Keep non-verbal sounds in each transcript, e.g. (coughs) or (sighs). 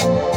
finally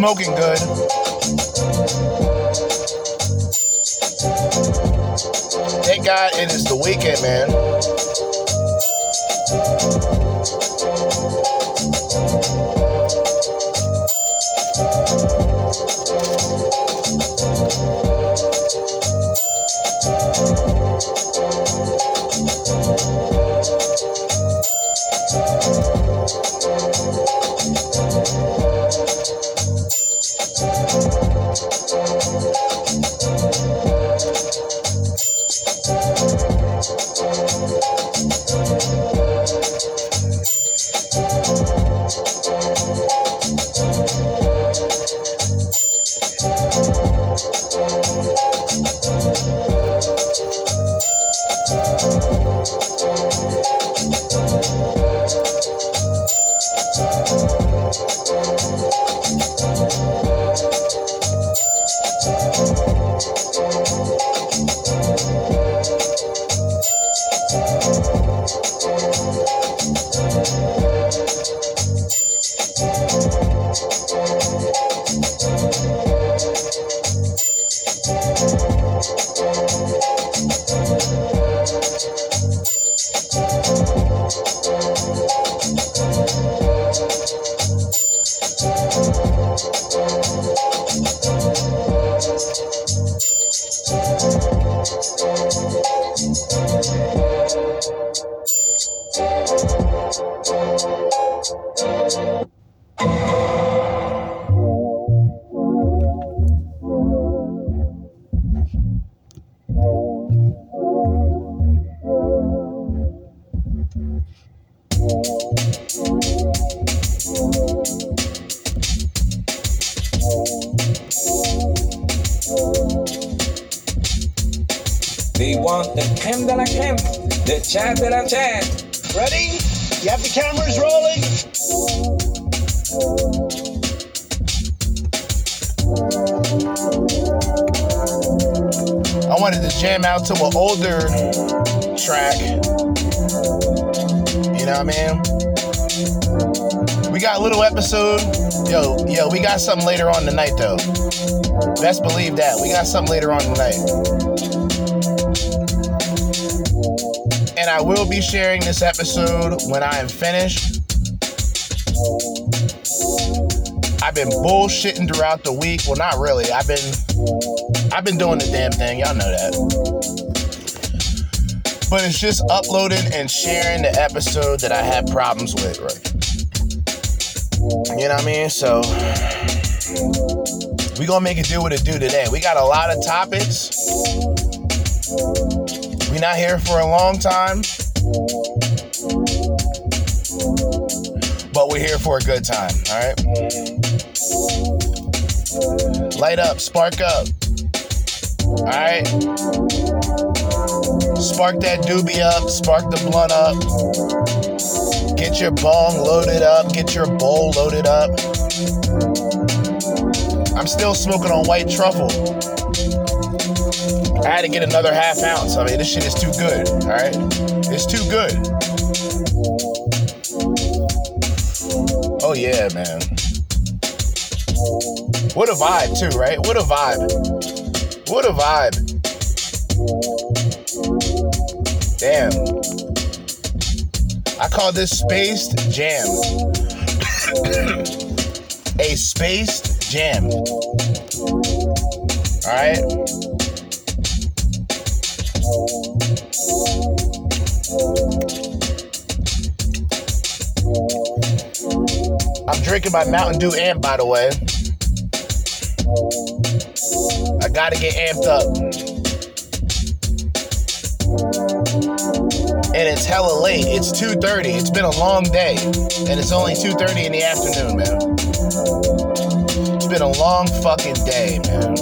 Smoking good. Thank God it is the weekend, man. Chat that I'm chat. Ready? You have the cameras rolling? I to to an older track. You know what I mean? We got a little episode. Yo, yo, we got something later on tonight though. Best believe that. We got something later on tonight. And I will be sharing this episode when I am finished. I've been bullshitting throughout the week. Well, not really. I've been I've been doing the damn thing. Y'all know that. But it's just uploading and sharing the episode that I had problems with, right? You know what I mean? So we gonna make it do what it do today. We got a lot of topics We not here for a long time, but we're here for a good time, all right? Light up, spark up, all right? Spark that doobie up, spark the blunt up. Get your bong loaded up, get your bowl loaded up. I'm still smoking on white truffle. I had to get another half ounce. I mean, this shit is too good. All right, it's too good. Oh yeah, man. What a vibe too, right? What a vibe. What a vibe. Damn. I call this spaced jam. a spaced jam. All right. I'm drinking my Mountain Dew amp, by the way. Gotta get amped up. And it's hella late. It's 2:30. It's been a long day. And it's only 2:30 in the afternoon, man. It's been a long fucking day, man.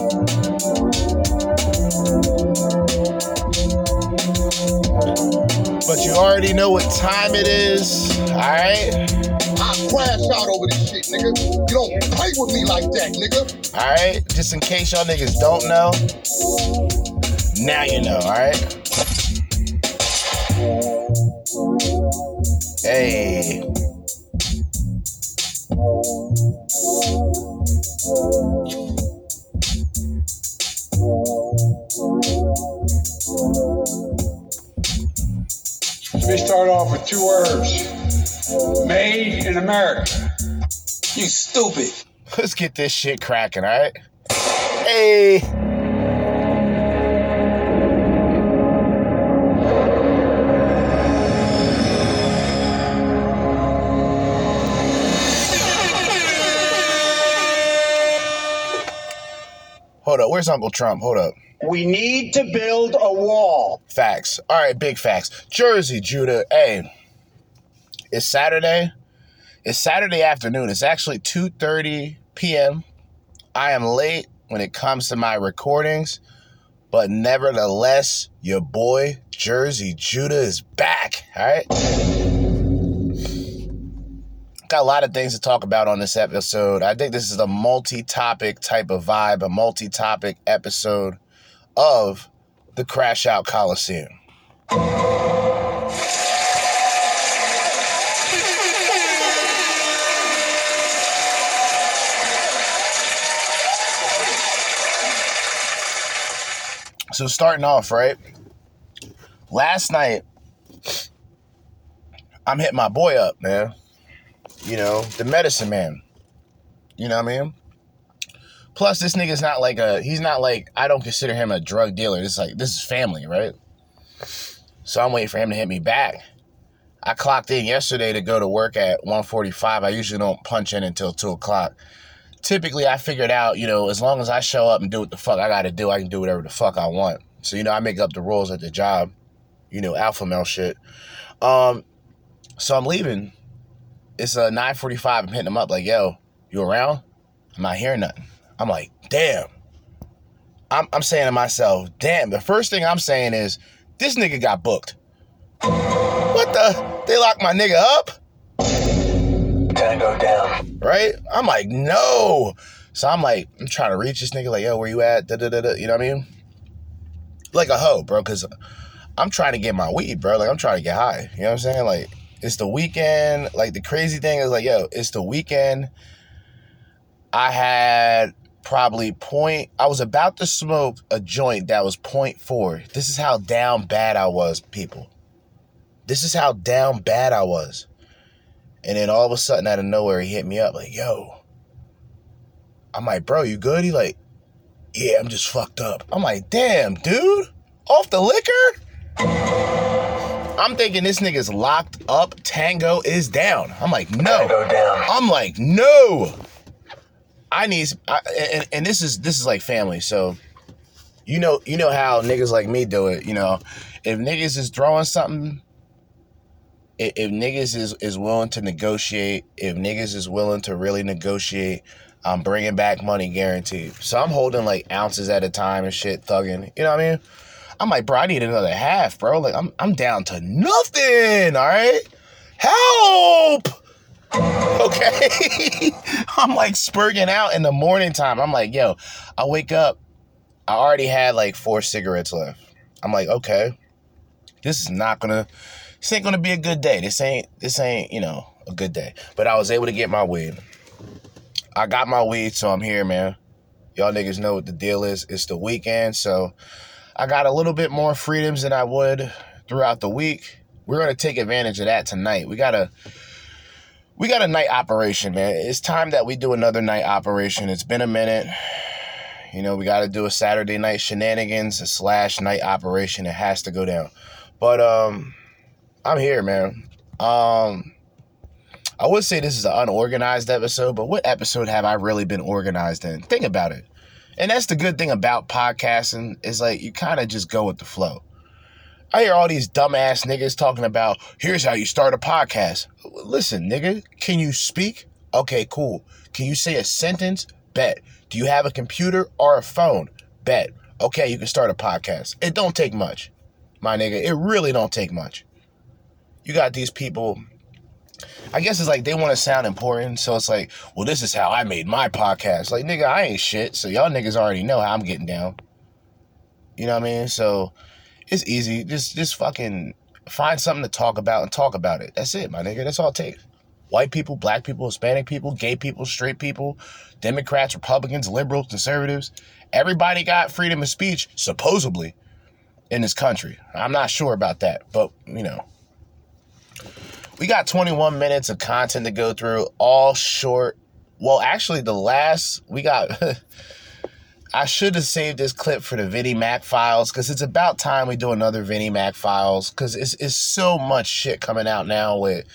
But you already know what time it is, alright? I crash out over this shit, nigga. You don't play with me like that, nigga. Alright? Just in case y'all niggas don't know. Now you know, alright? Hey. Let me start off with two words. Made in America. You stupid. Let's get this shit cracking, alright? Hey. Hold up, where's Uncle Trump? Hold up. We need to build a wall. Facts. All right, big facts. Jerzee, Judah. Hey, it's Saturday. It's Saturday afternoon. It's actually 2:30 p.m. I am late when it comes to my recordings, but nevertheless, your boy Jerzee Judah is back. All right. Got a lot of things to talk about on this episode. I think this is a multi-topic type of vibe, a multi-topic episode of the Crash Out Coliseum. So starting off, right? Last night, I'm hitting my boy up, man. You know, the medicine man. You know what I mean? Plus, this nigga's not like a, he's not like, I don't consider him a drug dealer. It's like, this is family, right? So I'm waiting for him to hit me back. I clocked in yesterday to go to work at 1:45. I usually don't punch in until 2 o'clock. Typically, I figured out, you know, as long as I show up and do what the fuck I gotta do, I can do whatever the fuck I want. So, you know, I make up the rules at the job, you know, alpha male shit. Um, so I'm leaving. It's a 9:45. I'm hitting him up like, yo, you around? I'm not hearing nothing. I'm like, damn. I'm, I'm saying to myself, damn. The first thing I'm saying is, this nigga got booked. What the? They locked my nigga up? Tango down. Right? I'm like, no. So I'm like, I'm trying to reach this nigga, like, yo, where you at? Da, da, da, da. You know what I mean? Like a hoe, bro, because I'm trying to get my weed, bro. Like, I'm trying to get high. You know what I'm saying? Like, it's the weekend. Like, the crazy thing is, like, yo, it's the weekend. I had probably point, I was about to smoke a joint that was point four. This is how down bad I was, people. This is how down bad I was. And then all of a sudden, out of nowhere, he hit me up like, yo. I'm like, bro, you good? He like, yeah, I'm just fucked up. I'm like, damn, dude, off the liquor? I'm thinking this nigga's locked up. Tango is down. I'm like, no. Tango down. I'm like, no. I need, I, and, and this is this is like family. So, you know, you know how niggas like me do it. You know, if niggas is throwing something if, if niggas is, is willing to negotiate, if niggas is willing to really negotiate, I'm bringing back money guaranteed. So I'm holding like ounces at a time and shit, thugging. You know what I mean? I'm like, bro, I need another half, bro. Like, I'm I'm down to nothing. All right, help. (laughs) Okay, (laughs) I'm like spurging out in the morning time. I'm like, yo, I wake up. I already had like four cigarettes left. I'm like, okay, this is not gonna, this ain't gonna be a good day. This ain't, this ain't, you know, a good day. But I was able to get my weed. I got my weed, so I'm here, man. Y'all niggas know what the deal is. It's the weekend, so I got a little bit more freedoms than I would throughout the week. We're gonna take advantage of that tonight. We got a we got a night operation, man. It's time that we do another night operation. It's been a minute. You know, we got to do a Saturday night shenanigans slash night operation. It has to go down. But um, I'm here, man. Um, I would say this is an unorganized episode, but what episode have I really been organized in? Think about it. And that's the good thing about podcasting is like you kind of just go with the flow. I hear all these dumbass niggas talking about here's how you start a podcast. Listen, nigga, can you speak? Okay, cool. Can you say a sentence? Bet. Do you have a computer or a phone? Bet. Okay, you can start a podcast. It don't take much, my nigga. It really don't take much. You got these people. I guess it's like they want to sound important, so it's like, well, this is how I made my podcast. Like, nigga, I ain't shit, so y'all niggas already know how I'm getting down. You know what I mean? So it's easy. Just just fucking find something to talk about and talk about it. That's it, my nigga. That's all it takes. White people, black people, Hispanic people, gay people, straight people, Democrats, Republicans, liberals, conservatives. Everybody got freedom of speech, supposedly, in this country. I'm not sure about that, but you know. We got 21 minutes of content to go through, all short. Well, actually, the last we got (laughs) I should have saved this clip for the Vinnie Mac files because it's about time we do another Vinnie Mac files because it's, it's so much shit coming out now with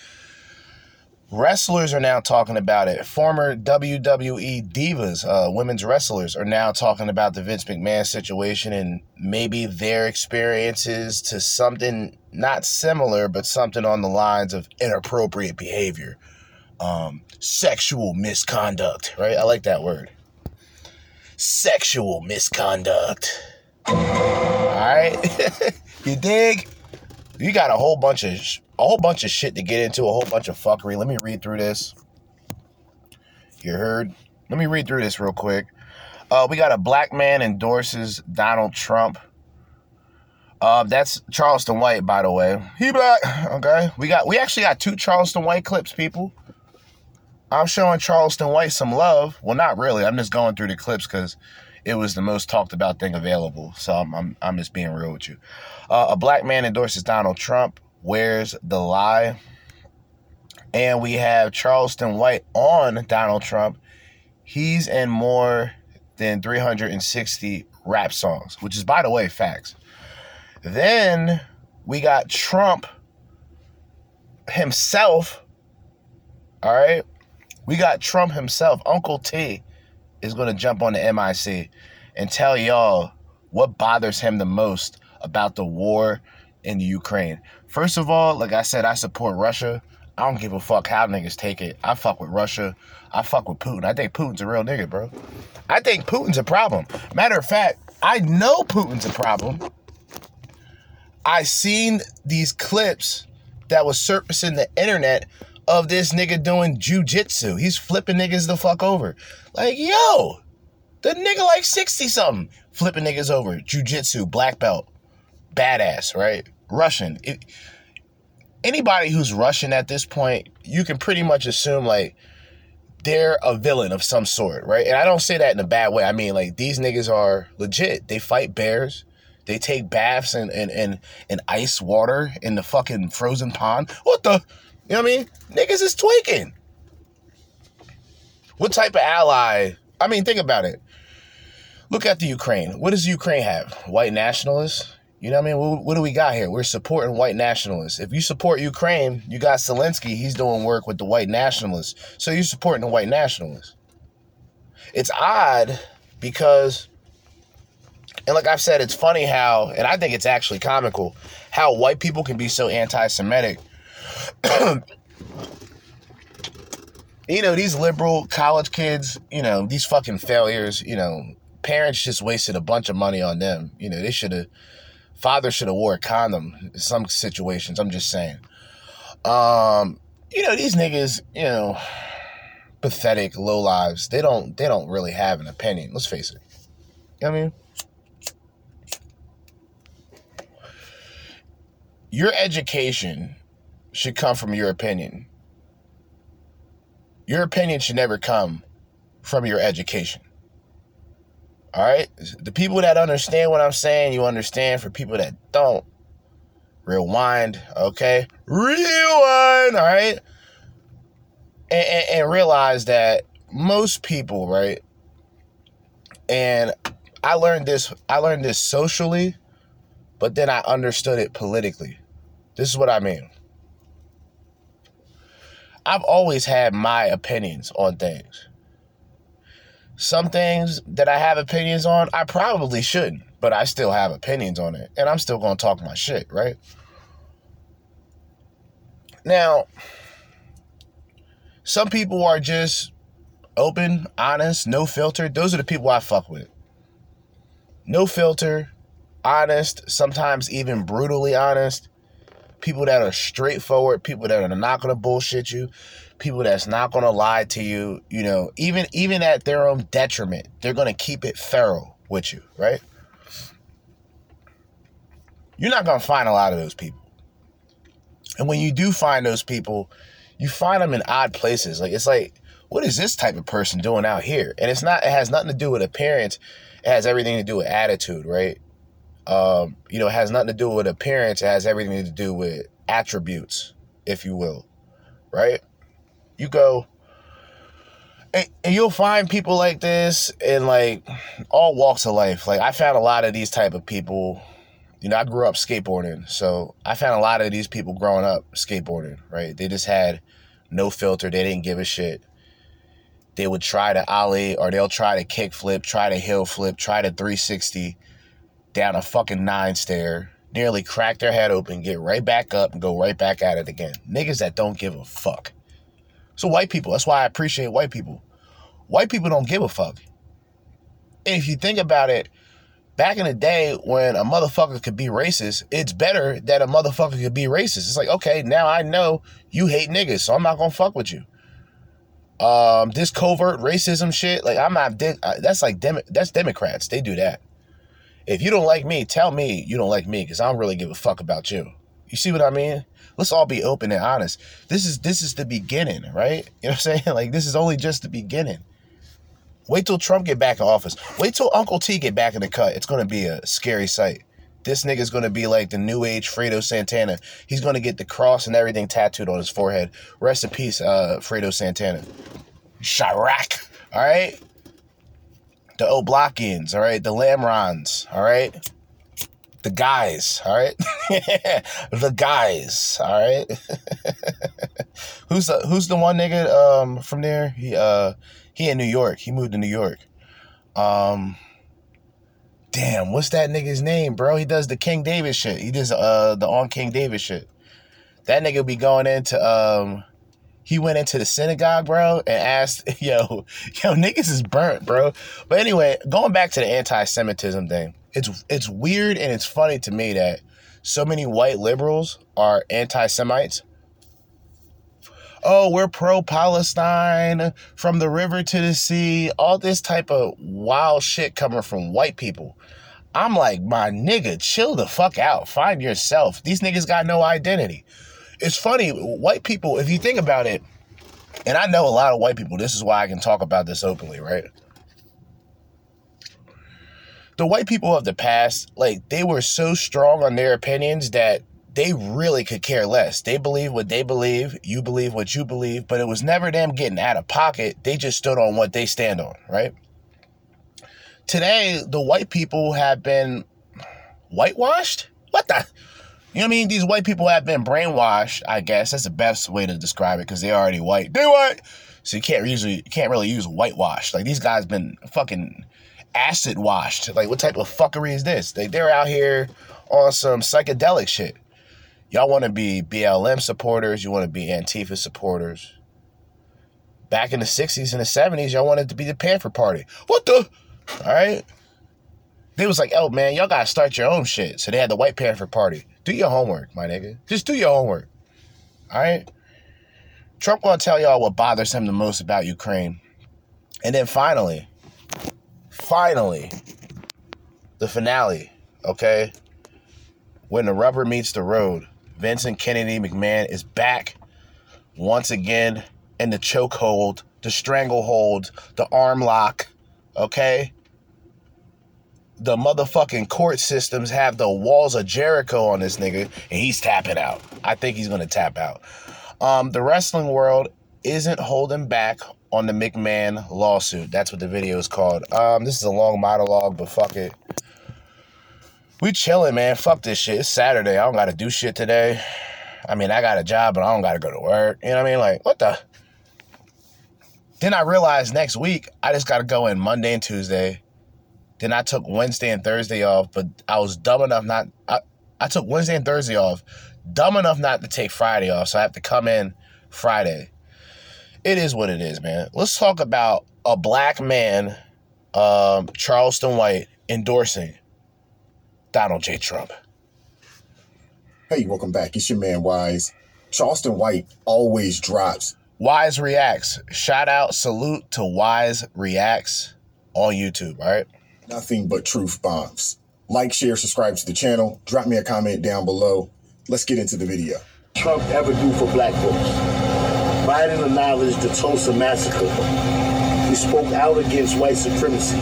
wrestlers are now talking about it. Former WWE divas, uh, women's wrestlers, are now talking about the Vince McMahon situation and maybe their experiences to something not similar, but something on the lines of inappropriate behavior, um, sexual misconduct, right? I like that word sexual misconduct. All right, (laughs) you dig? You got a whole bunch of a whole bunch of shit to get into, a whole bunch of fuckery. Let me read through this. You heard? Let me read through this real quick. Uh, we got a black man endorses Donald Trump. Uh, that's Charleston White, by the way. He black. Okay. We got we actually got two Charleston White clips, people. I'm showing Charleston White some love. Well, not really. I'm just going through the clips because it was the most talked about thing available. So I'm, I'm, I'm just being real with you. Uh, a black man endorses Donald Trump. Where's the lie? And we have Charleston White on Donald Trump. He's in more than 360 rap songs, which is, by the way, facts. Then we got Trump himself. All right we got Trump himself, Uncle T, is going to jump on the MIC and tell y'all what bothers him the most about the war in the Ukraine. First of all, like I said, I support Russia. I don't give a fuck how niggas take it. I fuck with Russia. I fuck with Putin. I think Putin's a real nigga, bro. I think Putin's a problem. Matter of fact, I know Putin's a problem. I seen these clips that was surfacing the internet of this nigga doing jujitsu. He's flipping niggas the fuck over. Like, yo, the nigga like 60 something, flipping niggas over. Jujitsu, black belt, badass, right? Russian. It, anybody who's Russian at this point, you can pretty much assume like they're a villain of some sort, right? And I don't say that in a bad way. I mean, like, these niggas are legit. They fight bears. They take baths in, in, in, in ice water in the fucking frozen pond. What the? You know what I mean? Niggas is tweaking. What type of ally? I mean, think about it. Look at the Ukraine. What does Ukraine have? White nationalists? You know what I mean? What, what, do we got here? We're supporting white nationalists. If you support Ukraine, you got Zelensky. He's doing work with the white nationalists. So you're supporting the white nationalists. It's odd because, and like I've said, it's funny how, and I think it's actually comical, how white people can be so anti Semitic (coughs) you know, these liberal college kids, you know, these fucking failures, you know, parents just wasted a bunch of money on them. You know, they should have, father should have wore a condom in some situations. I'm just saying. Um, you know, these niggas, you know, pathetic, low lives. They don't, they don't really have an opinion. Let's face it. You know what I mean? Your education should come from your opinion. Your opinion should never come from your education. All right? The people that understand what I'm saying, you understand. For people that don't, rewind, okay? Rewind, all right? And, and, and realize that most people, right? And I learned this, I learned this socially, but then I understood it politically. This is what I mean. I've always had my opinions on things. Some things that I have opinions on, I probably shouldn't, but I still have opinions on it. And I'm still going to talk my shit, right? Now, some people are just open, honest, no filter. Those are the people I fuck with. No filter, honest, sometimes even brutally honest. People that are straightforward, people that are not gonna bullshit you, people that's not gonna lie to you, you know, even even at their own detriment, they're gonna keep it thorough with you, right? You're not gonna find a lot of those people. And when you do find those people, you find them in odd places. Like it's like, what is this type of person doing out here? And it's not. It has nothing to do with appearance. It has everything to do with attitude, right? Um, you know, has nothing to do with appearance. It has everything to do with attributes, if you will, right? You go, and, and you'll find people like this in like all walks of life. Like I found a lot of these type of people you know, I grew up skateboarding, so I found a lot of these people growing up skateboarding, right? They just had no filter, they didn't give a shit. They would try to ollie or they'll try to kick flip, try to hill flip, try to 360 down a fucking nine stair, nearly crack their head open, get right back up and go right back at it again. Niggas that don't give a fuck. So white people, that's why I appreciate white people. White people don't give a fuck. If you think about it, back in the day when a motherfucker could be racist, it's better that a motherfucker could be racist. It's like, okay, now I know you hate niggas, so I'm not gonna fuck with you. Um, this covert racism shit, like I'm not. That's like dem- that's Democrats. They do that. If you don't like me, tell me you don't like me, because I don't really give a fuck about you. You see what I mean? Let's all be open and honest. This is this is the beginning, right? (laughs) You know what I'm saying? Like this is only just the beginning. Wait till Trump get back in office. Wait till Uncle T get back in the cut. It's gonna be a scary sight. This nigga's gonna be like the new age Fredo Santana. He's gonna get the cross and everything tattooed on his forehead. Rest in peace, uh, Fredo Santana. Chiraq, all right? The Oblockians, all right? The Lamrons, all right? The guys, all right? (laughs) the guys, all right? (laughs) who's the who's the one nigga um from there? He uh he in New York. He moved to New York. Um, damn, what's that nigga's name, bro? He does the King David shit. He does uh the on King David shit. That nigga be going into um. He went into the synagogue, bro, and asked, (laughs) "Yo, yo, niggas is burnt, bro." But anyway, going back to the anti-Semitism thing, it's it's weird and it's funny to me that so many white liberals are anti-Semites oh, we're pro Palestine from the river to the sea, all this type of wild shit coming from white people. I'm like, my nigga, chill the fuck out. Find yourself. These niggas got no identity. It's funny, white people, if you think about it, and I know a lot of white people, this is why I can talk about this openly, right? The white people of the past, like, they were so strong on their opinions that they really could care less. They believe what they believe, you believe what you believe, but it was never them getting out of pocket. They just stood on what they stand on, right? Today, the white people have been whitewashed? What the? You know what I mean? These white people have been brainwashed, I guess. That's the best way to describe it because they're already white. They white. So you can't usually you can't really use whitewash. Like these guys been fucking acid washed. Like what type of fuckery is this? They they're out here on some psychedelic shit. Y'all want to be BLM supporters, you want to be Antifa supporters. Back in the 60s and the 70s, y'all wanted to be the Panther Party. What the? All right. They was like, oh man, y'all gotta start your own shit. So they had the White Panther Party. Do your homework, my nigga. Just do your homework. All right. Trump gonna tell y'all what bothers him the most about Ukraine. And then finally, finally, the finale, okay? When the rubber meets the road, Vincent Kennedy McMahon is back once again in the chokehold, the stranglehold, the arm lock. Okay? The motherfucking court systems have the walls of Jericho on this nigga, and he's tapping out. I think he's gonna tap out. Um, the wrestling world isn't holding back on the McMahon lawsuit. That's what the video is called. Um, this is a long monologue, but fuck it. We chilling, man. Fuck this shit. It's Saturday. I don't gotta do shit today. I mean, I got a job, but I don't gotta go to work. You know what I mean? Like, what the? Then I realized next week I just gotta go in Monday and Tuesday. Then I took Wednesday and Thursday off, but I was dumb enough not. I, I took Wednesday and Thursday off, dumb enough not to take Friday off, so I have to come in Friday. It is what it is, man. Let's talk about a black man, um, Charleston White, endorsing Donald J. Trump. Hey, welcome back. It's your man Wise. Charleston White always drops. Wise Reactz. Shout out, salute to Wise Reactz on YouTube, all right? Nothing but truth bombs. Like, share, subscribe to the channel. Drop me a comment down below. Let's get into the video. Trump ever do for black folks? Biden acknowledged the Tulsa massacre. He spoke out against white supremacy.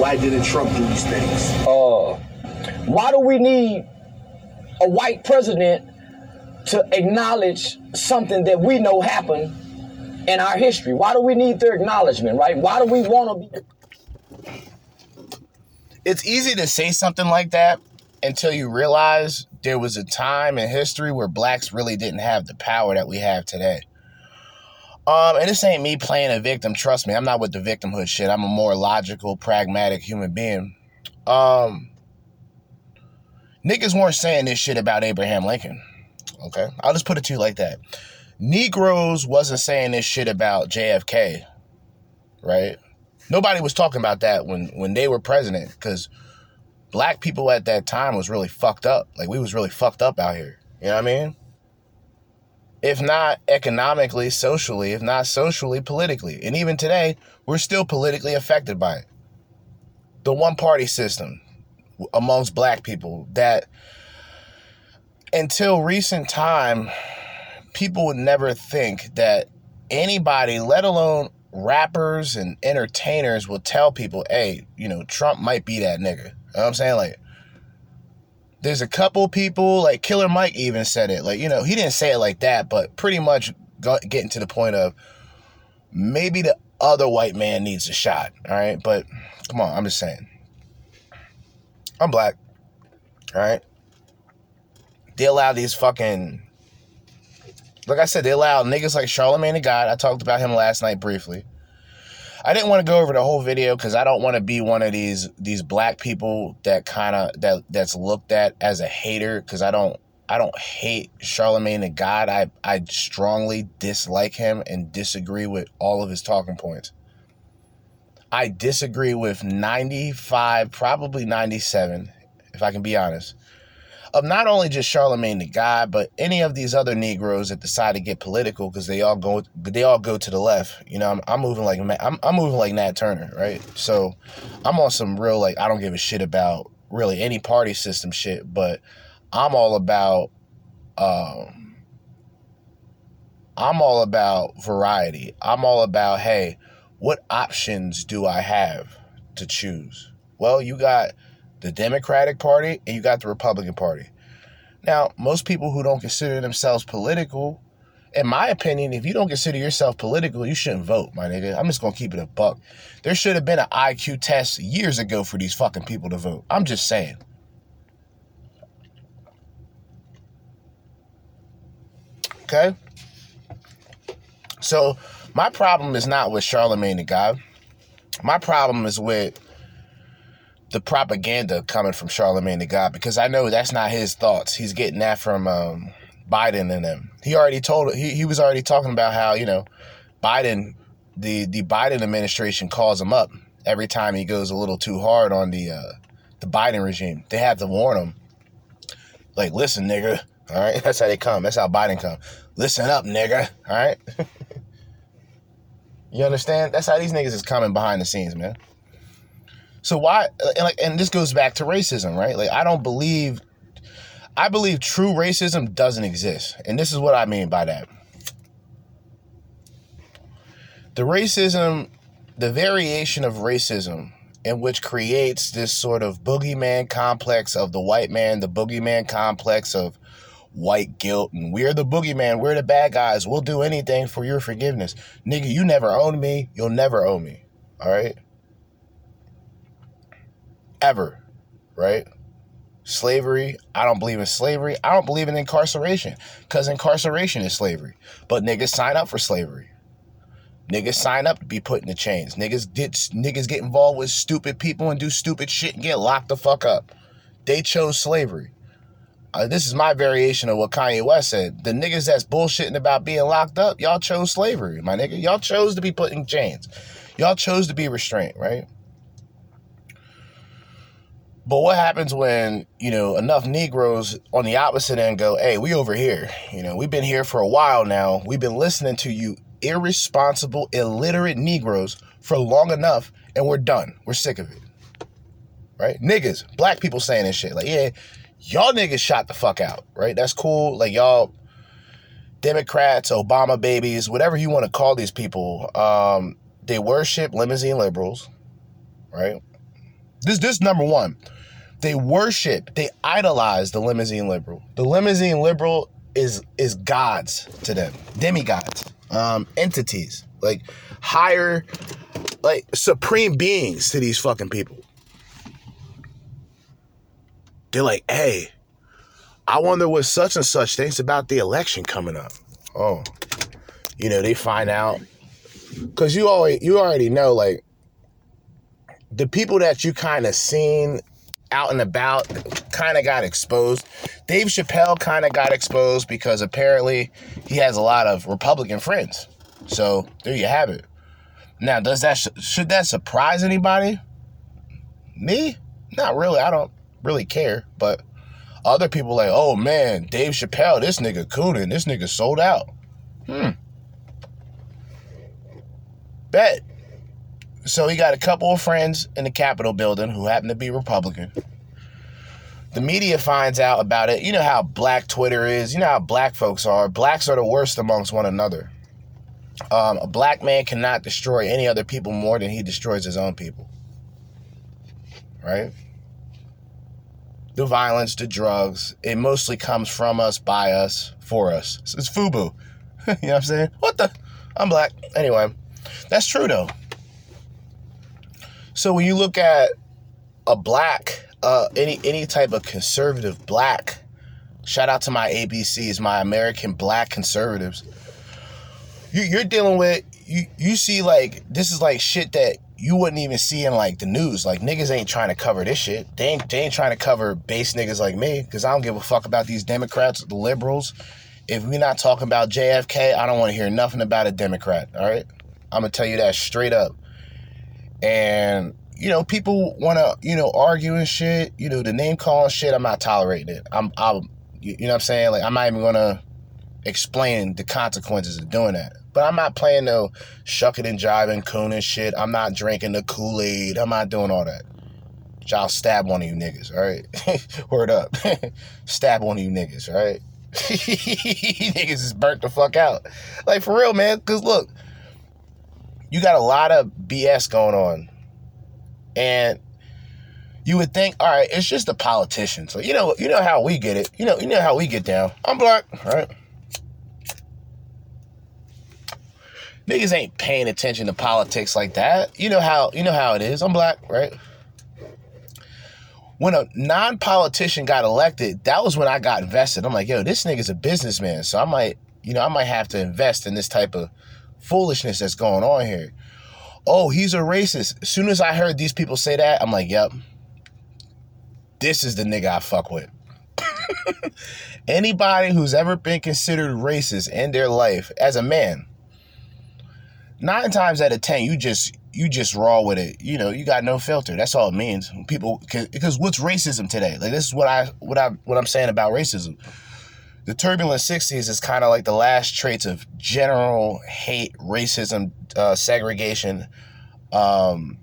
Why didn't Trump do these things? uh, why do we need a white president to acknowledge something that we know happened in our history? Why do we need their acknowledgement, right? Why do we want to be? It's easy to say something like that until you realize there was a time in history where blacks really didn't have the power that we have today. Um, and this ain't me playing a victim. Trust me, I'm not with the victimhood shit. I'm a more logical, pragmatic human being. Um, niggas weren't saying this shit about Abraham Lincoln. Okay, I'll just put it to you like that. Negroes wasn't saying this shit about JFK, right? Nobody was talking about that when when they were president because black people at that time was really fucked up. Like we was really fucked up out here. You know what I mean? If not economically, socially, if not socially, politically. And even today, we're still politically affected by it. The one party system amongst black people that until recent time, people would never think that anybody, let alone rappers and entertainers, will tell people, hey, you know, Trump might be that nigga. You know what I'm saying? Like, there's a couple people, like Killer Mike even said it. Like, you know, he didn't say it like that, but pretty much getting to the point of maybe the other white man needs a shot. All right. But come on, I'm just saying. I'm black. All right. They allow these fucking. Like I said, they allow niggas like Charlemagne the God. I talked about him last night briefly. I didn't want to go over the whole video because I don't want to be one of these these black people that kind of that that's looked at as a hater because I don't I don't hate Charlemagne the God. I I strongly dislike him and disagree with all of his talking points. I disagree with 95, probably 97, if I can be honest, of not only just Charlemagne the God, but any of these other Negroes that decide to get political because they all go they all go to the left. You know, I'm, I'm moving like I'm I'm moving like Nat Turner, right? So I'm on some real like I don't give a shit about really any party system shit, but I'm all about um I'm all about variety. I'm all about hey, what options do I have to choose? Well, you got the Democratic Party and you got the Republican Party. Now, most people who don't consider themselves political, in my opinion, if you don't consider yourself political, you shouldn't vote, my nigga. I'm just gonna keep it a buck. There should have been an IQ test years ago for these fucking people to vote. I'm just saying. Okay? So, my problem is not with Charlemagne the God. My problem is with the propaganda coming from Charlemagne the God because I know that's not his thoughts. He's getting that from um, Biden and them. He already told he he was already talking about how you know Biden the the Biden administration calls him up every time he goes a little too hard on the uh, the Biden regime. They have to warn him, like, listen, nigga. All right, (laughs) that's how they come. That's how Biden come. Listen up, nigga. All right. (laughs) you understand? That's how these niggas is coming behind the scenes, man. So why and like and this goes back to racism, right? Like I don't believe I believe true racism doesn't exist. And this is what I mean by that. The racism, the variation of racism in which creates this sort of boogeyman complex of the white man, the boogeyman complex of white guilt, and we're the boogeyman, we're the bad guys, we'll do anything for your forgiveness. Nigga, you never owned me, you'll never owe me. All right? Ever. Right? Slavery, I don't believe in slavery. I don't believe in incarceration because incarceration is slavery. But niggas sign up for slavery. Niggas sign up to be put in the chains. Niggas get niggas get involved with stupid people and do stupid shit and get locked the fuck up. They chose slavery. Uh, this is my variation of what Kanye West said. The niggas that's bullshitting about being locked up, y'all chose slavery, my nigga. Y'all chose to be put in chains. Y'all chose to be restrained, right? But what happens when, you know, enough Negroes on the opposite end go, hey, we over here. You know, we've been here for a while now. We've been listening to you irresponsible, illiterate Negroes for long enough, and we're done. We're sick of it. Right? Niggas, black people saying this shit. Like, yeah, y'all niggas shot the fuck out, right? That's cool. Like, y'all Democrats, Obama babies, whatever you want to call these people, um, they worship limousine liberals, right? This this number one. They worship, they idolize the limousine liberal. The limousine liberal is is gods to them, demigods, um, entities, like higher, like supreme beings to these fucking people. They're like, hey, I wonder what such and such thinks about the election coming up. Oh, you know, they find out because you already you already know like the people that you kind of seen out and about kind of got exposed. Dave Chappelle kind of got exposed because apparently he has a lot of Republican friends. So there you have it. Now, does that should that surprise anybody? Me? Not really. I don't really care. But other people like, oh man, Dave Chappelle, this nigga cooning, this nigga sold out. Hmm. Bet. So he got a couple of friends in the Capitol building who happen to be Republican. The media finds out about it. You know how black Twitter is. You know how black folks are. Blacks are the worst amongst one another. Um, a black man cannot destroy any other people more than he destroys his own people. Right? The violence, the drugs, it mostly comes from us, by us, for us. It's FUBU. (laughs) you know what I'm saying? What the? I'm black. Anyway, that's true though. So when you look at a black, uh, any any type of conservative black, shout out to my ABCs, my American black conservatives. You, you're dealing with you. You see like this is like shit that you wouldn't even see in like the news. Like niggas ain't trying to cover this shit. They ain't they ain't trying to cover base niggas like me because I don't give a fuck about these Democrats, the liberals. If we're not talking about JFK, I don't want to hear nothing about a Democrat. All right, I'm gonna tell you that straight up and you know people want to you know argue and shit. You know the name calling shit i'm not tolerating it. I'm i'm you know what i'm saying? Like i'm not even gonna explain the consequences of doing that. But i'm not playing no shucking and jiving coon and shit. I'm not drinking the kool-aid. I'm not doing all that. Y'all stab one of you niggas all right? (laughs) Word up. (laughs) Stab one of you niggas all right? (laughs) Niggas is burnt the fuck out. Like for real man because look you got a lot of BS going on. And you would think, all right, it's just a politician. So you know, you know how we get it. You know, you know how we get down. I'm black, right? Niggas ain't paying attention to politics like that. You know how you know how it is. I'm black, right? When a non-politician got elected, that was when I got invested. I'm like, yo, this nigga's a businessman. So I might, you know, I might have to invest in this type of foolishness that's going on here. Oh, he's a racist. As soon as I heard these people say that, I'm like, yep, this is the nigga I fuck with. (laughs) Anybody who's ever been considered racist in their life as a man, nine times out of ten, you just you just raw with it. You know, you got no filter. That's all it means. People, because what's racism today? Like this is what I what I what I'm saying about racism the turbulent 60s is kind of like the last traits of general hate, racism, uh, segregation, um,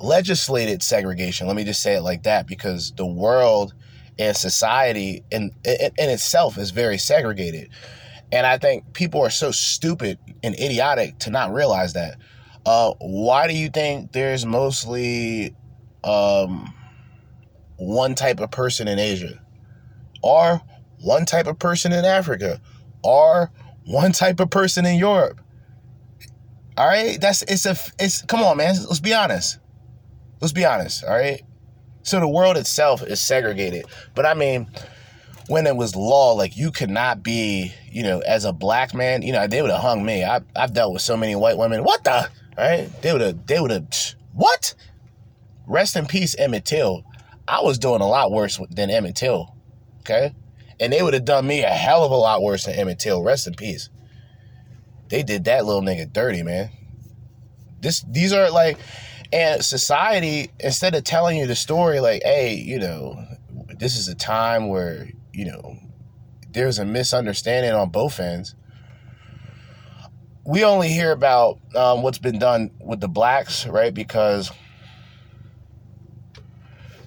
legislated segregation. Let me just say it like that because the world and society in, in in itself is very segregated. And I think people are so stupid and idiotic to not realize that. Uh, why do you think there's mostly um, one type of person in Asia, or one type of person in Africa, or one type of person in Europe? All right, that's it's a it's come on, man. Let's be honest. Let's be honest. All right. So the world itself is segregated, but I mean, when it was law, like you could not be, you know, as a black man, you know, they would have hung me. I I've dealt with so many white women. What the? All right, they would have. They would have. (sniffs) What? Rest in peace, Emmett Till. I was doing a lot worse than Emmett Till. Okay, and they would have done me a hell of a lot worse than Emmett Till. Rest in peace they did that little nigga dirty, man. This these are like and society instead of telling you the story like, hey, you know, this is a time where, you know, there's a misunderstanding on both ends. We only hear about um, what's been done with the blacks, right? Because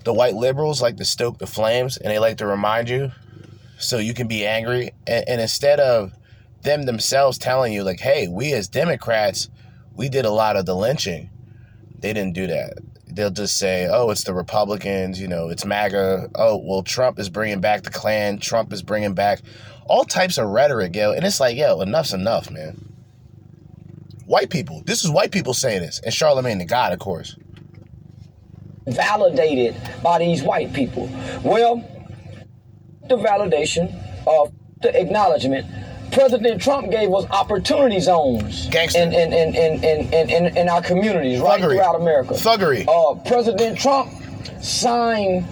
the white liberals like to stoke the flames and they like to remind you so you can be angry. And, and instead of them themselves telling you like, hey, we as Democrats, we did a lot of the lynching. They didn't do that. They'll just say, oh, it's the Republicans, you know, it's MAGA. Oh, well, Trump is bringing back the Klan. Trump is bringing back all types of rhetoric, yo. And it's like, yo, enough's enough, man. White people. This is white people saying this. And Charlemagne the God, of course. Validated by these white people. Well, the validation of the acknowledgement President Trump gave us opportunity zones Gangster. in in, in, in, in, in, in, our communities right Thuggery. throughout America. Thuggery. Uh, President Trump signed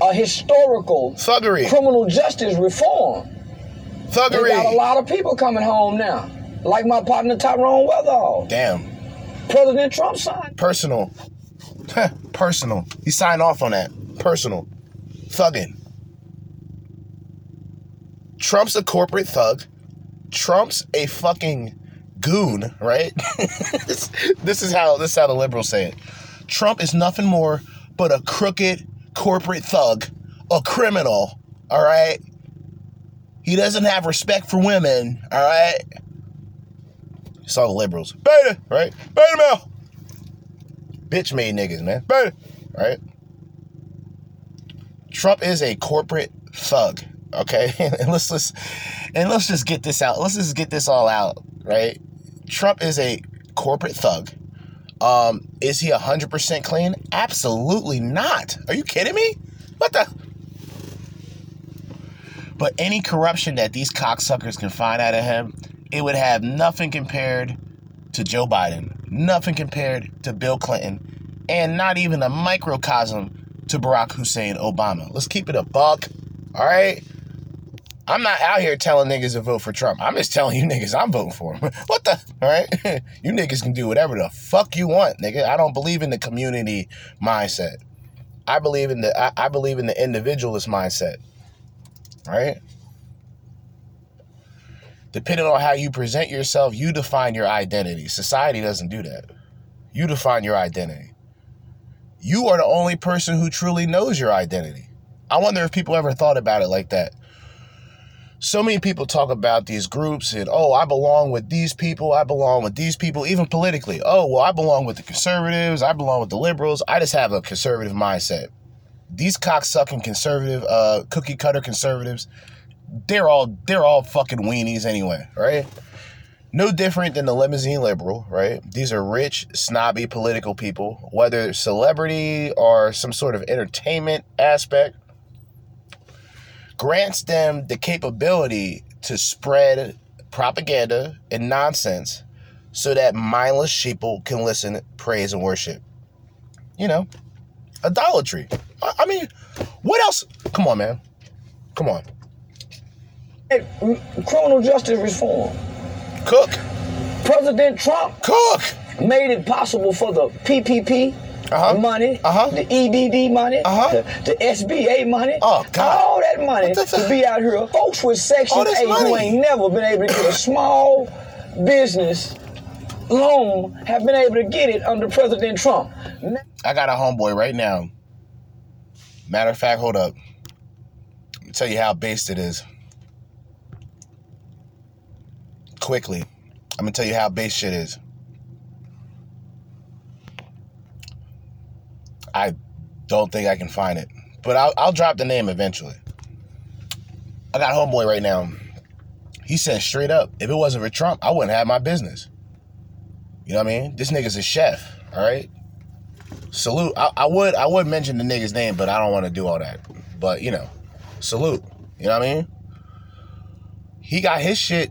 a historical Thuggery. criminal justice reform. We got a lot of people coming home now, like my partner Tyrone Weatherall. Damn. President Trump signed. Personal. (laughs) Personal. He signed off on that. Personal. Thugging. Trump's a corporate thug. Trump's a fucking goon, right? (laughs) this, this is how this is how the liberals say it. Trump is nothing more but a crooked corporate thug, a criminal, all right? He doesn't have respect for women, all right? It's all the liberals. Beta, right? Beta male. Bitch made niggas, man. Beta, right? Trump is a corporate thug, okay? (laughs) and let's let's and let's just get this out. Let's just get this all out, right? Trump is a corporate thug. Um, is he hundred percent clean? Absolutely not. Are you kidding me? What the? But any corruption that these cocksuckers can find out of him, it would have nothing compared to Joe Biden, nothing compared to Bill Clinton, and not even a microcosm to Barack Hussein Obama. Let's keep it a buck, all right? I'm not out here telling niggas to vote for Trump. I'm just telling you (laughs) niggas I'm voting for him. (laughs) what the? All right? (laughs) you niggas can do whatever the fuck you want, nigga. I don't believe in the community mindset. I believe in the I, I believe in the individualist mindset. Right? Depending on how you present yourself, you define your identity. Society doesn't do that. You define your identity. You are the only person who truly knows your identity. I wonder if people ever thought about it like that. So many people talk about these groups and, oh, I belong with these people, I belong with these people, even politically. Oh, well, I belong with the conservatives, I belong with the liberals. I just have a conservative mindset. These cocksucking conservative, uh, cookie cutter conservatives, they're all they're all fucking weenies anyway, right? No different than the limousine liberal, right? These are rich, snobby political people, whether celebrity or some sort of entertainment aspect, grants them the capability to spread propaganda and nonsense so that mindless sheeple can listen, praise, and worship. You know, idolatry. I mean, what else? Come on, man. Come on. Criminal justice reform. Cook. President Trump Cook. made it possible for the PPP Uh-huh. money, Uh-huh. the EDD money, Uh-huh. the, the SBA money, Oh, God. all that money to be out here. Folks with Section All this 8 who ain't never been able to get a small business loan have been able to get it under President Trump. I got a homeboy right now. Matter of fact, hold up. Let me tell you how based it is. Quickly. I'm gonna tell you how base shit is. I don't think I can find it. But I'll, I'll drop the name eventually. I got homeboy right now. He said straight up, if it wasn't for Trump, I wouldn't have my business. You know what I mean? This nigga's a chef, all right? Salute. I, I would I would mention the nigga's name, but I don't want to do all that. But you know, salute. You know what I mean? He got his shit.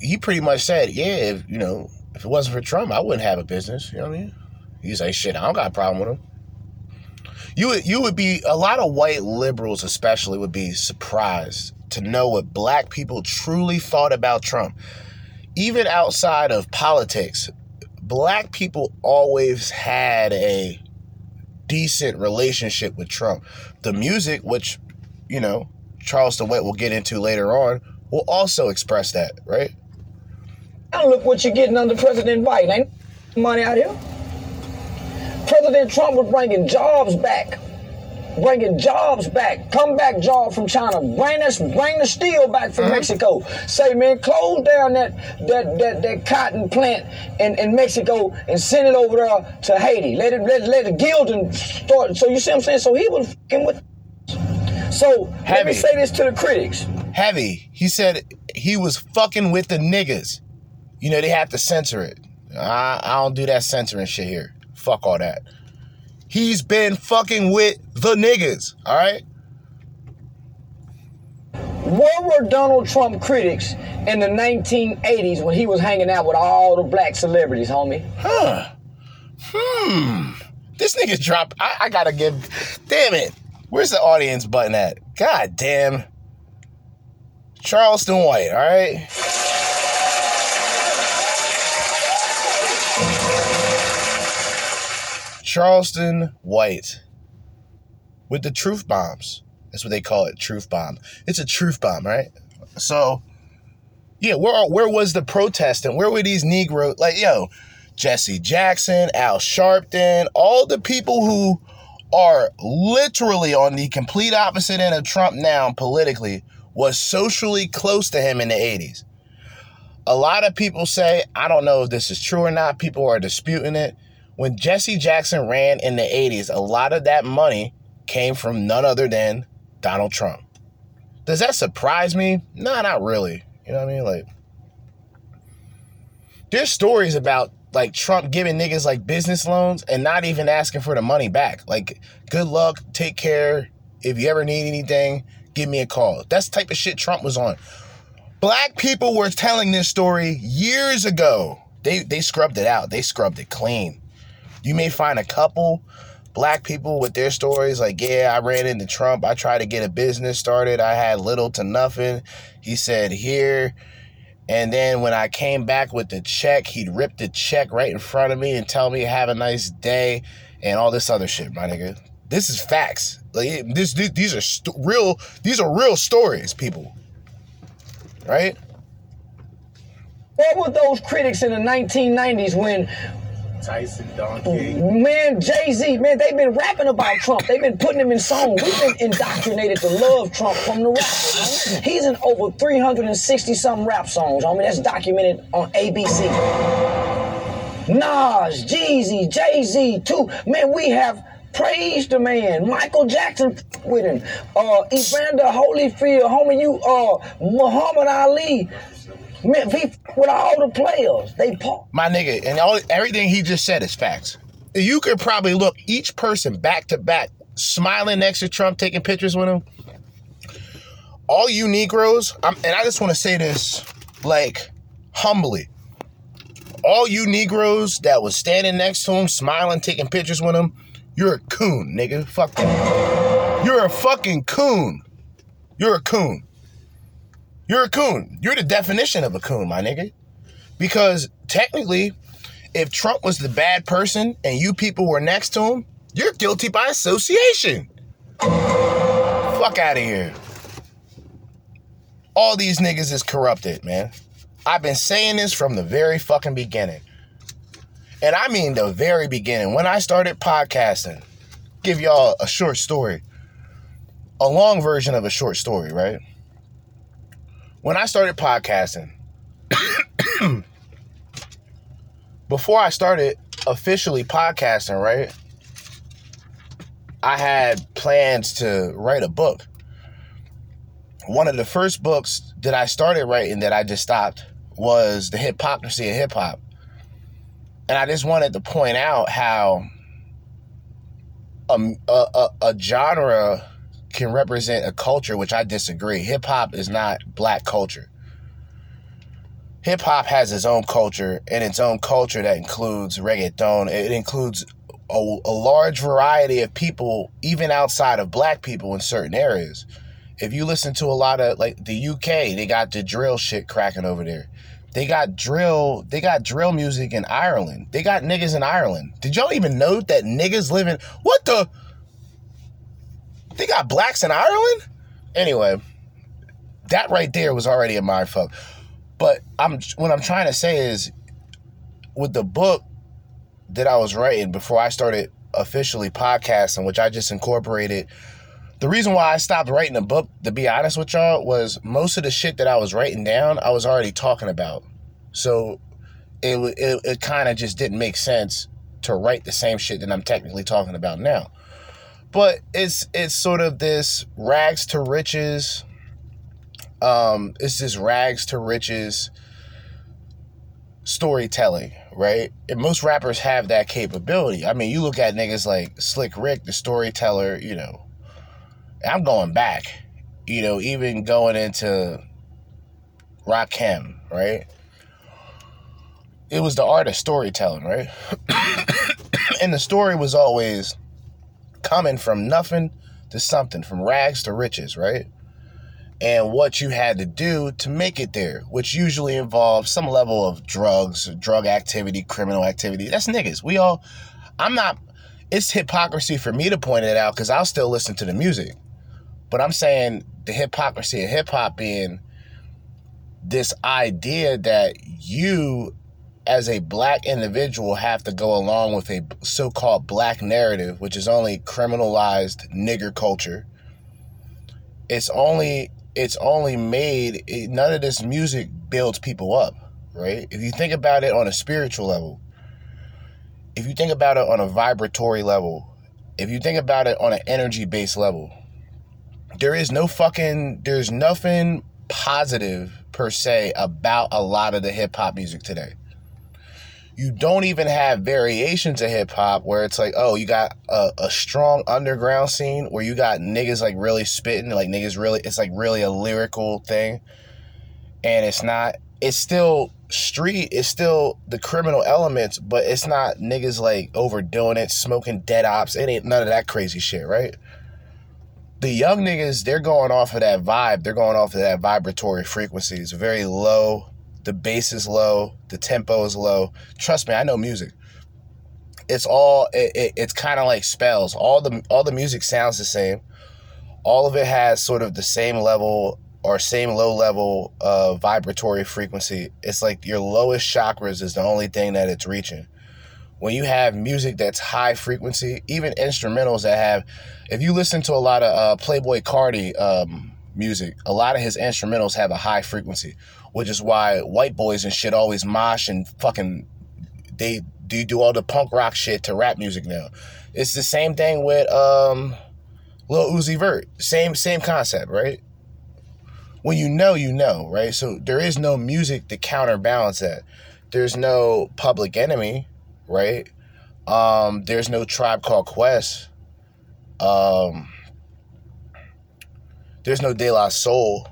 He pretty much said, yeah, if you know, if it wasn't for Trump, I wouldn't have a business. You know what I mean? He's like, shit, I don't got a problem with him. You you would be a lot of white liberals, especially, would be surprised to know what black people truly thought about Trump. Even outside of politics, black people always had a decent relationship with Trump. The music, which, you know, Charleston White will get into later on, will also express that, right? Now look what you're getting under President Biden. Ain't money out here. President Trump was bringing jobs back. Bringing jobs back. Come back job from China. Bring us, bring the steel back from mm-hmm. Mexico. Say, man, close down that that that, that cotton plant in, in Mexico and send it over there to Haiti. Let it let, let the Gildan start. So you see what I'm saying? So he was fucking with. So let Heavy. me say this to the critics. Heavy. He said he was fucking with the niggas. You know, they have to censor it. I, I don't do that censoring shit here. Fuck all that. He's been fucking with the niggas, all right? Where were Donald Trump critics in the 1980s when he was hanging out with all the black celebrities, homie? Huh. Hmm. This nigga dropped. I, I gotta give. Damn it. Where's the audience button at? God damn. Charleston White, all right? Charleston White with the truth bombs. That's what they call it, truth bomb. It's a truth bomb, right? So, yeah, where where was the protest and where were these Negro like yo, Jesse Jackson, Al Sharpton, all the people who are literally on the complete opposite end of Trump now politically was socially close to him in the 80s. A lot of people say, I don't know if this is true or not, people are disputing it. When Jesse Jackson ran in the 80s, a lot of that money came from none other than Donald Trump. Does that surprise me? No, not really. You know what I mean? Like, there's stories about like Trump giving niggas like business loans and not even asking for the money back. Like, good luck, take care. If you ever need anything, give me a call. That's type of shit Trump was on. Black people were telling this story years ago. They they scrubbed it out. They scrubbed it clean. You may find a couple black people with their stories like, yeah, I ran into Trump. I tried to get a business started. I had little to nothing. He said, here. And then when I came back with the check, he'd rip the check right in front of me and tell me, have a nice day and all this other shit, my nigga. This is facts. Like this, this these are st- real. These are real stories, people. Right? What were those critics in the 1990s when Tyson, Don King. Oh, Man, Jay Z, man, they've been rapping about Trump. They've been putting him in songs. We've been indoctrinated to love Trump from the rap. He's in over 360 something rap songs. I mean, that's documented on ABC. Nas, Jeezy, Jay Z, too. Man, we have praised the man. Michael Jackson with him. Uh, Evander Holyfield, homie, you, uh, Muhammad Ali. With all the players. They part. My nigga, and all everything he just said is facts. You could probably look each person back to back, smiling next to Trump, taking pictures with him. All you Negroes, I'm, and I just want to say this, like humbly. All you Negroes that was standing next to him, smiling, taking pictures with him, you're a coon, nigga. Fuck that. You're a fucking coon. You're a coon. You're a coon. You're the definition of a coon, my nigga. Because technically, if Trump was the bad person and you people were next to him, you're guilty by association. Fuck out of here. All these niggas is corrupted, man. I've been saying this from the very fucking beginning. And I mean the very beginning. When I started podcasting, give y'all a short story. a long version of a short story, right? When I started podcasting, (coughs) before I started officially podcasting, right? I had plans to write a book. One of the first books that I started writing that I just stopped was The Hypocrisy of Hip Hop. And I just wanted to point out how a, a, a, a genre can represent a culture, which I disagree. Hip hop is not black culture. Hip hop has its own culture, and its own culture that includes reggaeton. It includes a, a large variety of people, even outside of black people in certain areas. If you listen to a lot of like the UK, they got the drill shit cracking over there. They got drill, they got drill music in Ireland. They got niggas in Ireland. Did y'all even know that niggas live in what the they got blacks in Ireland? Anyway, that right there was already a mind fuck. But I'm what I'm trying to say is with the book that I was writing before I started officially podcasting, which I just incorporated. The reason why I stopped writing a book, to be honest with y'all, was most of the shit that I was writing down, I was already talking about. So it it, it kind of just didn't make sense to write the same shit that I'm technically talking about now. But it's it's sort of this rags to riches. Um, it's this rags to riches storytelling, right? And most rappers have that capability. I mean, you look at niggas like Slick Rick, the storyteller, you know. I'm going back, you know, even going into Rakim, right? It was the art of storytelling, right? (coughs) and the story was always coming from nothing to something, from rags to riches, right? and what you had to do to make it there, which usually involves some level of drugs, drug activity, criminal activity. That's niggas. We all, I'm not, it's hypocrisy for me to point it out because I'll still listen to the music. But I'm saying the hypocrisy of hip hop being this idea that you, as a black individual, have to go along with a so called black narrative, which is only criminalized nigger culture. It's only it's only made it, none of this music builds people up right if you think about it on a spiritual level if you think about it on a vibratory level if you think about it on an energy based level there is no fucking there's nothing positive per se about a lot of the hip hop music today you don't even have variations of hip hop where it's like, oh, you got a, a, strong underground scene where you got niggas like really spitting, like niggas really, it's like really a lyrical thing. And it's not, it's still street, it's still the criminal elements, but it's not niggas like overdoing it, smoking dead ops. It ain't none of that crazy shit, right? The young niggas, they're going off of that vibe. They're going off of that vibratory frequency. It's very low the bass is low, the tempo is low. Trust me, I know music. It's all it, it, it's kind of like spells. All the all the music sounds the same. All of it has sort of the same level or same low level of vibratory frequency. It's like your lowest chakras is the only thing that it's reaching. When you have music that's high frequency, even instrumentals that have, if you listen to a lot of uh, Playboi Carti um, music, a lot of his instrumentals have a high frequency which is why white boys and shit always mosh and fucking they do do all the punk rock shit to rap music now. It's the same thing with um Lil Uzi Vert. Same same concept, right? When you know, you know, right? So there is no music to counterbalance that. There's no Public Enemy, right? Um, there's no Tribe Called Quest. Um, there's no De La Soul,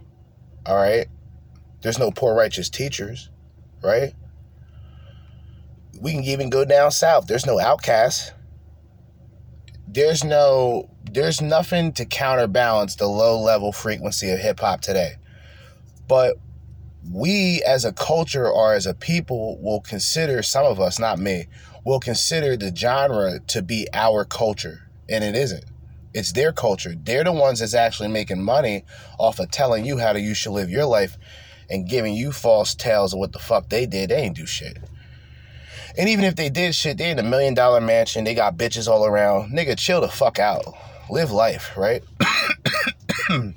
all right? There's no poor righteous teachers, right? We can even go down south. There's no OutKast. There's no there's nothing to counterbalance the low level frequency of hip hop today. But we as a culture or as a people will consider some of us, not me, will consider the genre to be our culture. And it isn't. It's their culture. They're the ones that's actually making money off of telling you how to you should live your life and giving you false tales of what the fuck they did, they ain't do shit. And even if they did shit, they in a million dollar mansion, they got bitches all around. Nigga, chill the fuck out. Live life, right? (coughs)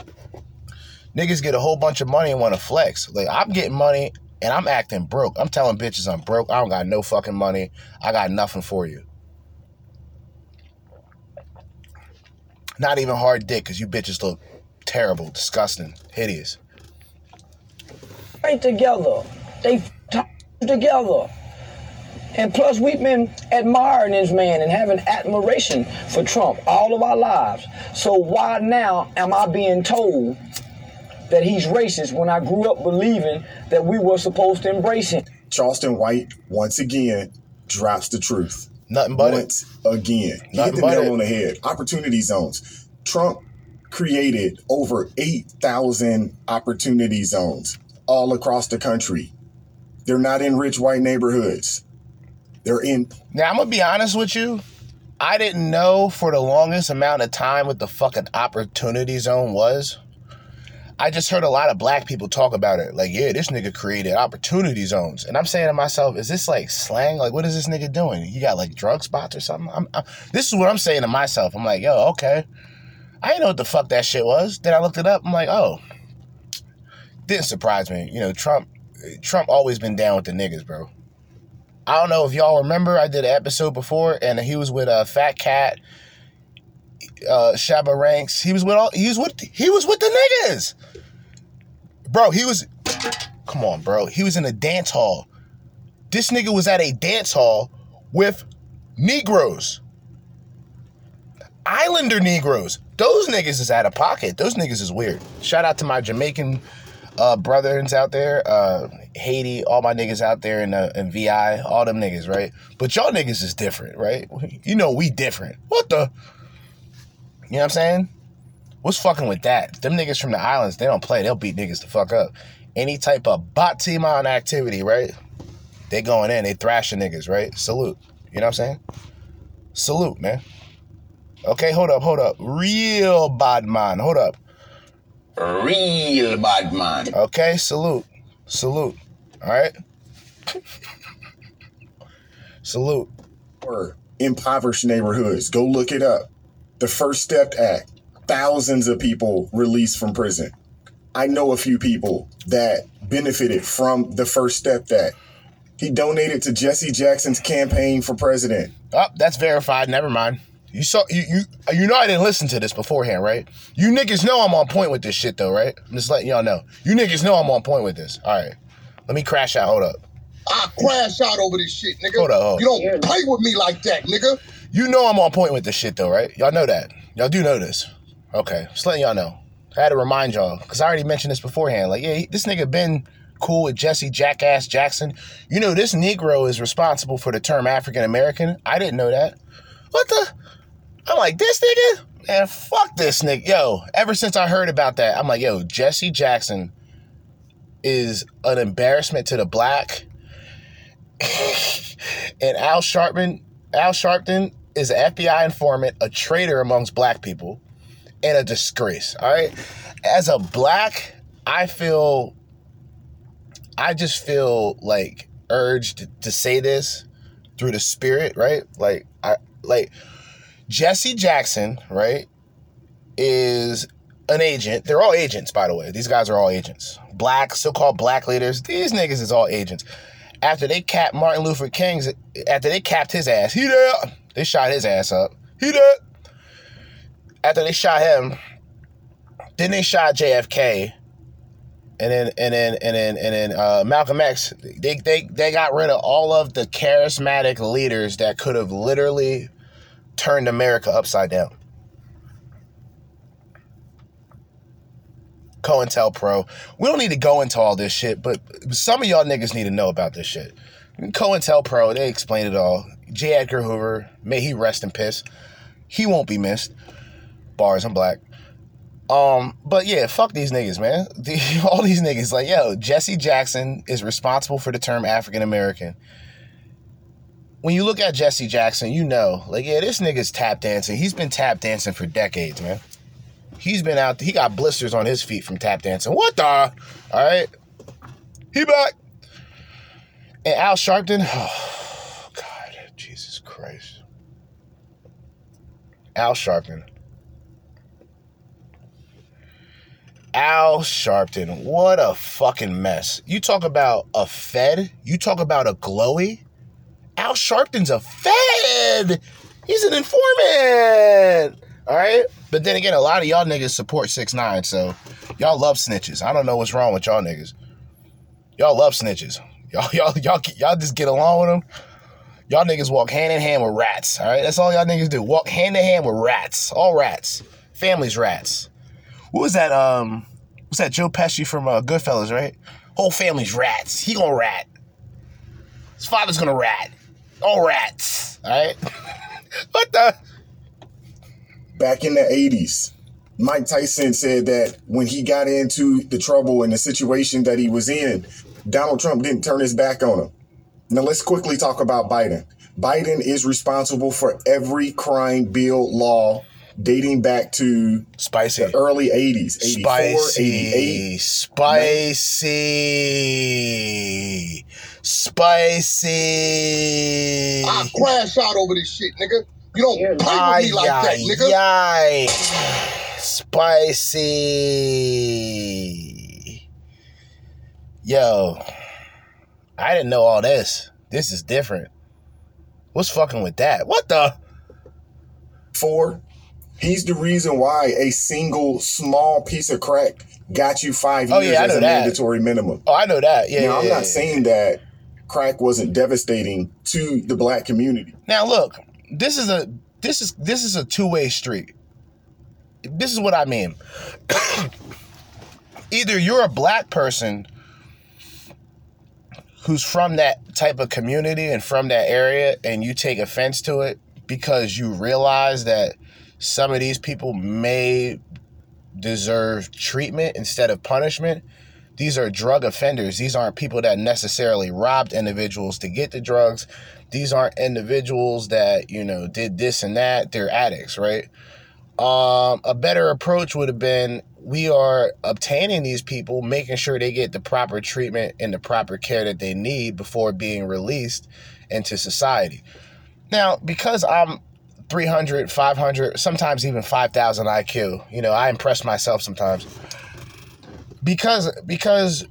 Niggas get a whole bunch of money and want to flex. Like I'm getting money and I'm acting broke. I'm telling bitches I'm broke. I don't got no fucking money. I got nothing for you. Not even hard dick because you bitches look terrible, disgusting, hideous. Right together. They t- together. And plus, we've been admiring this man and having admiration for Trump all of our lives. So why now am I being told that he's racist when I grew up believing that we were supposed to embrace him? Charleston White once again drops the truth. Nothing but it. once again. He Nothing hit the but nail it. on the head. Opportunity zones. Trump created over 8,000 opportunity zones all across the country. They're not in rich white neighborhoods. They're in Now I'm gonna be honest with you. I didn't know for the longest amount of time what the fucking opportunity zone was. I just heard a lot of black people talk about it. Like, yeah, this nigga created opportunity zones. And I'm saying to myself, is this like slang? Like, what is this nigga doing? He got like drug spots or something? I'm, i this is what I'm saying to myself. I'm like, yo, okay. I didn't know what the fuck that shit was. Then I looked it up. I'm like, oh. Didn't surprise me. You know, Trump Trump always been down with the niggas, bro. I don't know if y'all remember, I did an episode before, and he was with uh, Fat Cat, uh, Shabba Ranks. He was with all. He was with. He was with the niggas, bro. He was. Come on, bro. He was in a dance hall. This nigga was at a dance hall with Negroes, Islander Negroes. Those niggas is out of pocket. Those niggas is weird. Shout out to my Jamaican uh, brothers out there, uh, Haiti, all my niggas out there in, uh, in VI, all them niggas, right? But y'all niggas is different, right? (laughs) You know we different. What the? You know what I'm saying? What's fucking with that? Them niggas from the islands, they don't play. They'll beat niggas the fuck up. Any type of bot team on activity, right? They going in, they thrashing niggas, right? Salute. You know what I'm saying? Salute, man. Okay, hold up, hold up. Real bad man. Hold up. Real bad man. Okay, salute. Salute. All right? salute. or impoverished neighborhoods. Go look it up. The First Step Act. Thousands of people released from prison. I know a few people that benefited from the First Step Act. He donated to Jesse Jackson's campaign for president. Oh, that's verified. Never mind. You saw you you you know I didn't listen to this beforehand, right? You niggas know I'm on point with this shit though, right? I'm just letting y'all know. You niggas know I'm on point with this. All right. Let me crash out. Hold up. I crash out over this shit, nigga. Hold up, hold up. You don't play with me like that, nigga. You know I'm on point with this shit though, right? Y'all know that. Y'all do know this. Okay. Just letting y'all know. I had to remind y'all because I already mentioned this beforehand. Like, yeah, this nigga been cool with Jesse Jackass Jackson. You know, this Negro is responsible for the term African American. I didn't know that. What the? I'm like, this nigga? Man, fuck this nigga. Yo, ever since I heard about that, I'm like, yo, Jesse Jackson is an embarrassment to the black. (laughs) and Al Sharpton, Al Sharpton is an FBI informant, a traitor amongst black people, and a disgrace. All right. As a black, I feel I just feel like urged to say this through the spirit, right? Like I like Jesse Jackson, right, is an agent. They're all agents, by the way. These guys are all agents. Black, so-called black leaders. These niggas is all agents. After they capped Martin Luther King's, after they capped his ass, he there. They shot his ass up. He there. After they shot him, then they shot JFK, and then and then and then and then uh, Malcolm X. They they they got rid of all of the charismatic leaders that could have literally turned America upside down. COINTELPRO. We don't need to go into all this shit, but some of y'all niggas need to know about this shit. COINTELPRO, they explained it all. J. Edgar Hoover, may he rest in piss. He won't be missed. Bars, I'm black. Um, but yeah, fuck these niggas, man. The, (laughs) all these niggas, like, yo, Jesse Jackson is responsible for the term African American. When you look at Jesse Jackson, you know, like, yeah, this nigga's tap dancing. He's been tap dancing for decades, man. He's been out, he got blisters on his feet from tap dancing. What the? All right. He back. And Al Sharpton, (sighs) oh, God, Jesus Christ. Al Sharpton. Al Sharpton, what a fucking mess. You talk about a Fed, you talk about a glowy. Al Sharpton's a Fed. He's an informant. All right. But then again, a lot of y'all niggas support six nine, so y'all love snitches. I don't know what's wrong with y'all niggas. Y'all love snitches. Y'all, (laughs) y'all, y'all, y'all just get along with them. Y'all niggas walk hand in hand with rats. All right, that's all y'all niggas do. Walk hand in hand with rats. All rats. Families rats. What was that? Um, what's that? Joe Pesci from uh, Goodfellas, right? Whole family's rats. He gonna rat. His father's gonna rat. All rats. All right. (laughs) what the? Back in the 80s, Mike Tyson said that when he got into the trouble and the situation that he was in, Donald Trump didn't turn his back on him. Now let's quickly talk about Biden. Biden is responsible for every crime bill law dating back to Spicy. the early 80s, 84, 88. Spicy. Spicy. I crash out over this shit, nigga. You don't play with me like that, nigga. Ay, Spicy. Yo, I didn't know all this. This is different. What's fucking with that? What the? Four, he's the reason why a single small piece of crack got you five Oh, years yeah, as a that. mandatory minimum. Oh, I know that. Yeah. now, yeah, I'm yeah, not yeah. saying that crack wasn't devastating to the black community. Now look, this is a this is this is a two-way street. This is what I mean. (coughs) Either you're a black person who's from that type of community and from that area and you take offense to it because you realize that some of these people may deserve treatment instead of punishment. These are drug offenders. These aren't people that necessarily robbed individuals to get the drugs. These aren't individuals that, you know, did this and that. They're addicts, right? Um, a better approach would have been we are obtaining these people, making sure they get the proper treatment and the proper care that they need before being released into society. Now, because I'm 300, 500, sometimes even 5,000 IQ, you know, I impress myself sometimes. Because because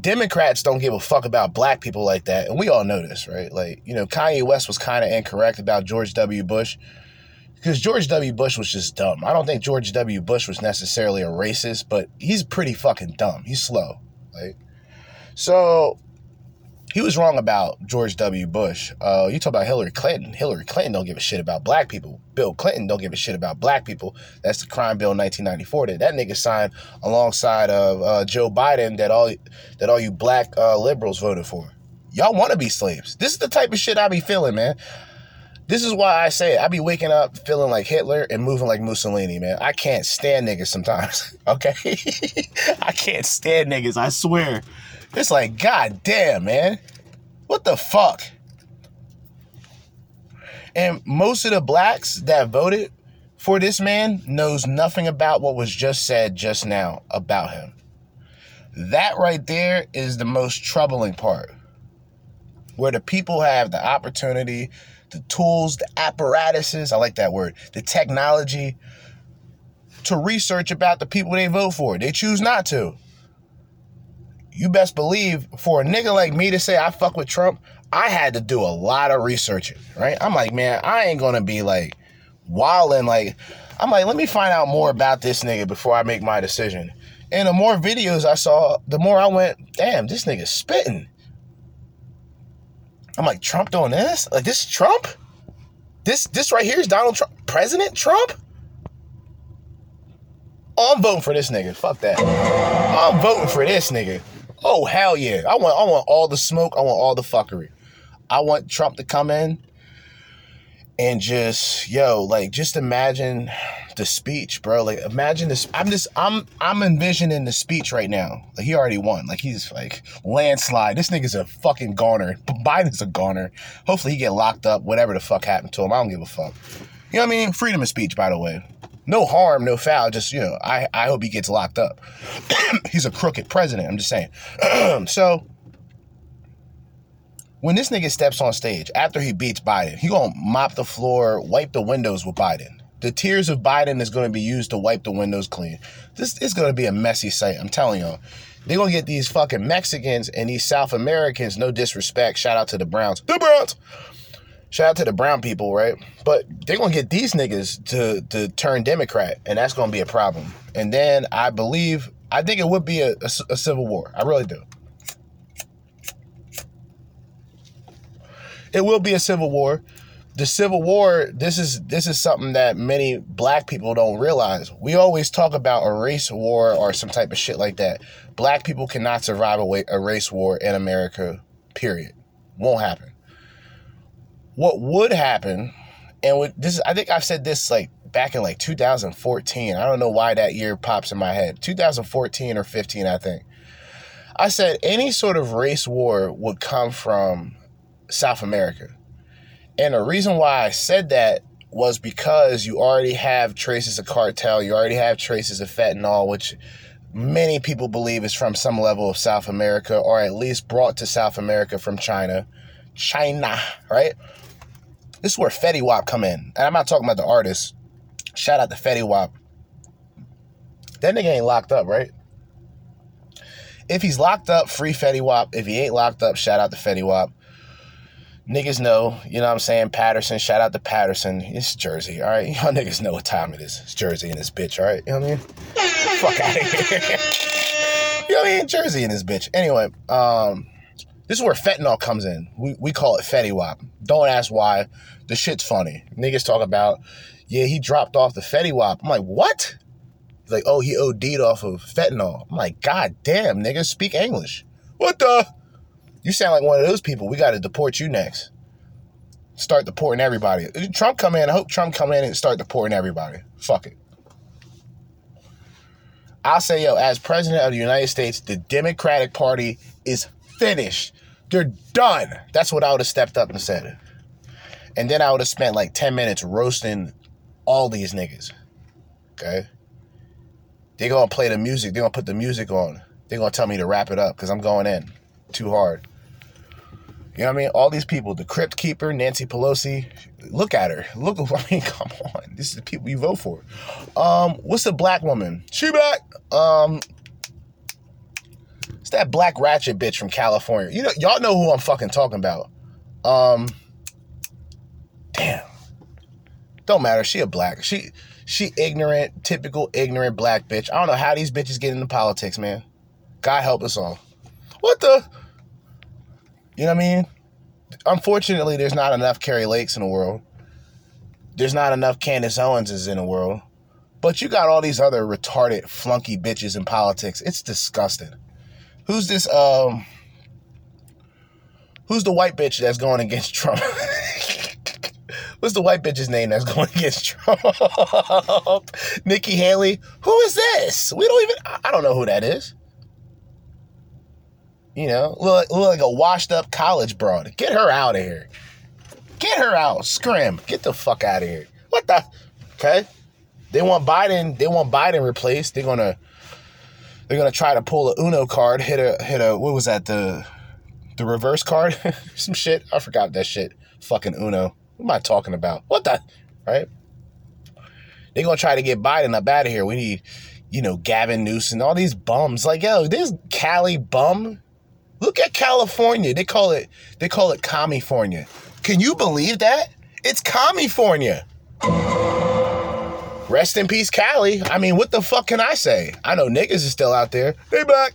Democrats don't give a fuck about black people like that, and we all know this, right? Like, you know, Kanye West was kind of incorrect about George W. Bush because George W. Bush was just dumb. I don't think George W. Bush was necessarily a racist, but he's pretty fucking dumb. He's slow, right? So he was wrong about George W. Bush. Uh, you talk about Hillary Clinton. Hillary Clinton don't give a shit about black people. Bill Clinton don't give a shit about black people. That's the crime bill in 1994 that that nigga signed alongside of uh, Joe Biden that all that all you black uh, liberals voted for. Y'all want to be slaves. This is the type of shit I be feeling, man. This is why I say it. I be waking up feeling like Hitler and moving like Mussolini, man. I can't stand niggas sometimes. (laughs) Okay, (laughs) I can't stand niggas. I swear. It's like, god damn, man. What the fuck? And most of the blacks that voted for this man knows nothing about what was just said just now about him. That right there is the most troubling part. Where the people have the opportunity, the tools, the apparatuses, I like that word, the technology to research about the people they vote for. They choose not to you best believe for a nigga like me to say I fuck with Trump, I had to do a lot of researching, right? I'm like, man, I ain't gonna be like wilding. Like, I'm like, let me find out more about this nigga before I make my decision. And the more videos I saw, the more I went, damn, this nigga's spitting. I'm like, Trump doing this? Like, this is Trump? This this right here is Donald Trump, President Trump? Oh, I'm voting for this nigga. Fuck that. I'm voting for this nigga. Oh hell yeah! I want I want all the smoke. I want all the fuckery. I want Trump to come in and just yo like just imagine the speech, bro. Like imagine this. I'm just I'm I'm envisioning the speech right now. Like he already won. Like he's like landslide. This nigga's a fucking goner. (laughs) Biden's a goner. Hopefully he get locked up. Whatever the fuck happened to him, I don't give a fuck. You know what I mean? Freedom of speech, by the way. No harm, no foul. Just you know, I I hope he gets locked up. (coughs) he's a crooked president. I'm just saying. (coughs) so when this nigga steps on stage after he beats Biden, he gonna mop the floor, wipe the windows with Biden. The tears of Biden is to be used to wipe the windows clean. This is to be a messy sight. I'm telling y'all. They're to get these fucking Mexicans and these South Americans, no disrespect. Shout out to the Browns. The Browns. Shout out to the brown people, right? But they're to get these niggas to, to turn Democrat, and that's to be a problem. And then I believe, I think it would be a, a, a civil war. I really do. It will be a civil war the Civil War, this is this is something that many black people don't realize. We always talk about a race war or some type of shit like that. Black people cannot survive a, a race war in America. Period. Won't happen. What would happen, and what this I think I've said this like back in like 2014. I don't know why that year pops in my head. 2014 or 15, I think. I said any sort of race war would come from South America and the reason why I said that was because you already have traces of cartel, you already have traces of fentanyl, which many people believe is from some level of South America, or at least brought to South America from China. China, right? This is where Fetty Wap come in. And I'm not talking about the artist. Shout out to Fetty Wap. That nigga ain't locked up, right? If he's locked up, free Fetty Wap. If he ain't locked up, shout out to Fetty Wap niggas know, you know what I'm saying? Paterson, shout out to Paterson. It's Jersey, all right? (laughs) Y'all niggas know what time it is. It's Jersey and this bitch, all right? You know what I mean? Fuck out of here. (laughs) you know what I mean? Jersey and this bitch. Anyway, um, this is where fentanyl comes in. We, we call it Fetty Wap. Don't ask why. The shit's funny. Niggas talk about, yeah, he dropped off the Fetty Wap. I'm like, what? He's like, oh, he OD'd off of fentanyl. I'm like, God damn, niggas speak English. What the? You sound like one of those people. We got to deport you next. Start deporting everybody. Trump come in. I hope Trump come in and start deporting everybody. Fuck it. I'll say, yo, as president of the United States, the Democratic Party is finished. They're done. That's what I would have stepped up and said. And then I would have spent like 10 minutes roasting all these niggas. Okay? They're to play the music. They're to put the music on. They're to tell me to wrap it up because I'm going in too hard. You know what I mean? All these people, the Crypt Keeper, Nancy Pelosi, look at her. Look, (laughs) I mean, come on. This is the people you vote for. Um, what's the black woman? She back. Um, it's that black ratchet bitch from California. You know, y'all know who I'm fucking talking about. Um, damn. Don't matter. She a black. She she ignorant, typical ignorant black bitch. I don't know how these bitches get into politics, man. God help us all. What the? You know what I mean? Unfortunately, there's not enough Kari Lakes in the world. There's not enough Candace Owens in the world. But you got all these other retarded flunky bitches in politics. It's disgusting. Who's this um Who's the white bitch that's going against Trump? (laughs) What's the white bitch's name that's going against Trump? (laughs) Nikki Haley. Who is this? We don't even I don't know who that is. You know, look, look like a washed up college broad. Get her out of here. Get her out. Scrim. Get the fuck out of here. What the? Okay. They want Biden. They want Biden replaced. They're gonna. They're gonna try to pull a Uno card. Hit a hit a. What was that? The the reverse card. (laughs) Some shit. I forgot that shit. Fucking Uno. What am I talking about? What the? Right. They're gonna try to get Biden up out of here. We need, you know, Gavin Newsom, all these bums. Like, yo, this Cali bum Look at California. They call it they call it California. Can you believe that? It's California. Rest in peace, Cali. I mean, what the fuck can I say? I know niggas is still out there. They back.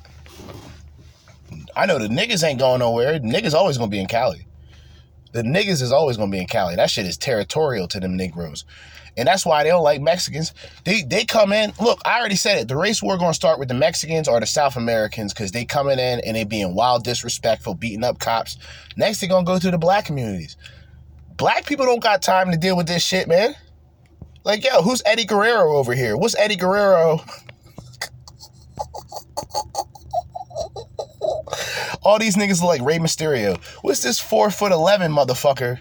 I know the niggas ain't going nowhere. Niggas always gonna be in Cali. The niggas is always gonna be in Cali. That shit is territorial to them Negroes. And that's why they don't like Mexicans. They they come in. Look, I already said it. The race war gonna start with the Mexicans or the South Americans because they coming in and they being wild, disrespectful, beating up cops. Next, they gonna go to the black communities. Black people don't got time to deal with this shit, man. Like, yo, who's Eddie Guerrero over here? What's Eddie Guerrero? All these niggas like Rey Mysterio. What's this four foot eleven motherfucker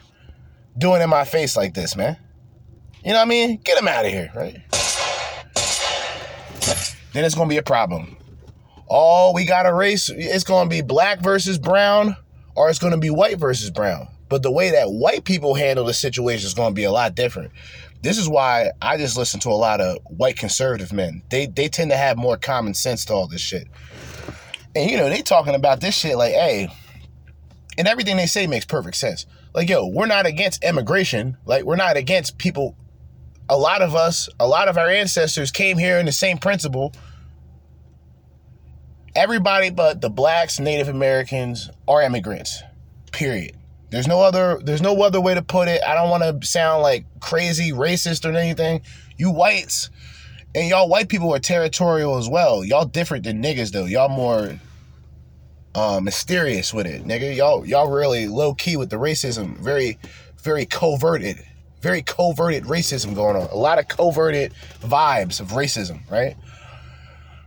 doing in my face like this, man? You know what I mean? Get him out of here, right? Then it's gonna be a problem. Oh, we got a race. It's gonna be black versus brown, or it's gonna be white versus brown. But the way that white people handle the situation is gonna be a lot different. This is why I just listen to a lot of white conservative men. They they tend to have more common sense to all this shit. And you know, they talking about this shit like, hey, and everything they say makes perfect sense. Like, yo, we're not against immigration. Like, we're not against people. A lot of us, a lot of our ancestors came here in the same principle. Everybody but the blacks, Native Americans are immigrants. Period. There's no other there's no other way to put it. I don't want to sound like crazy racist or anything. You whites and y'all white people are territorial as well. Y'all different than niggas though. Y'all more uh, mysterious with it, nigga. Y'all y'all really low key with the racism. Very very coverted. Very coverted racism going on. A lot of coverted vibes of racism, right?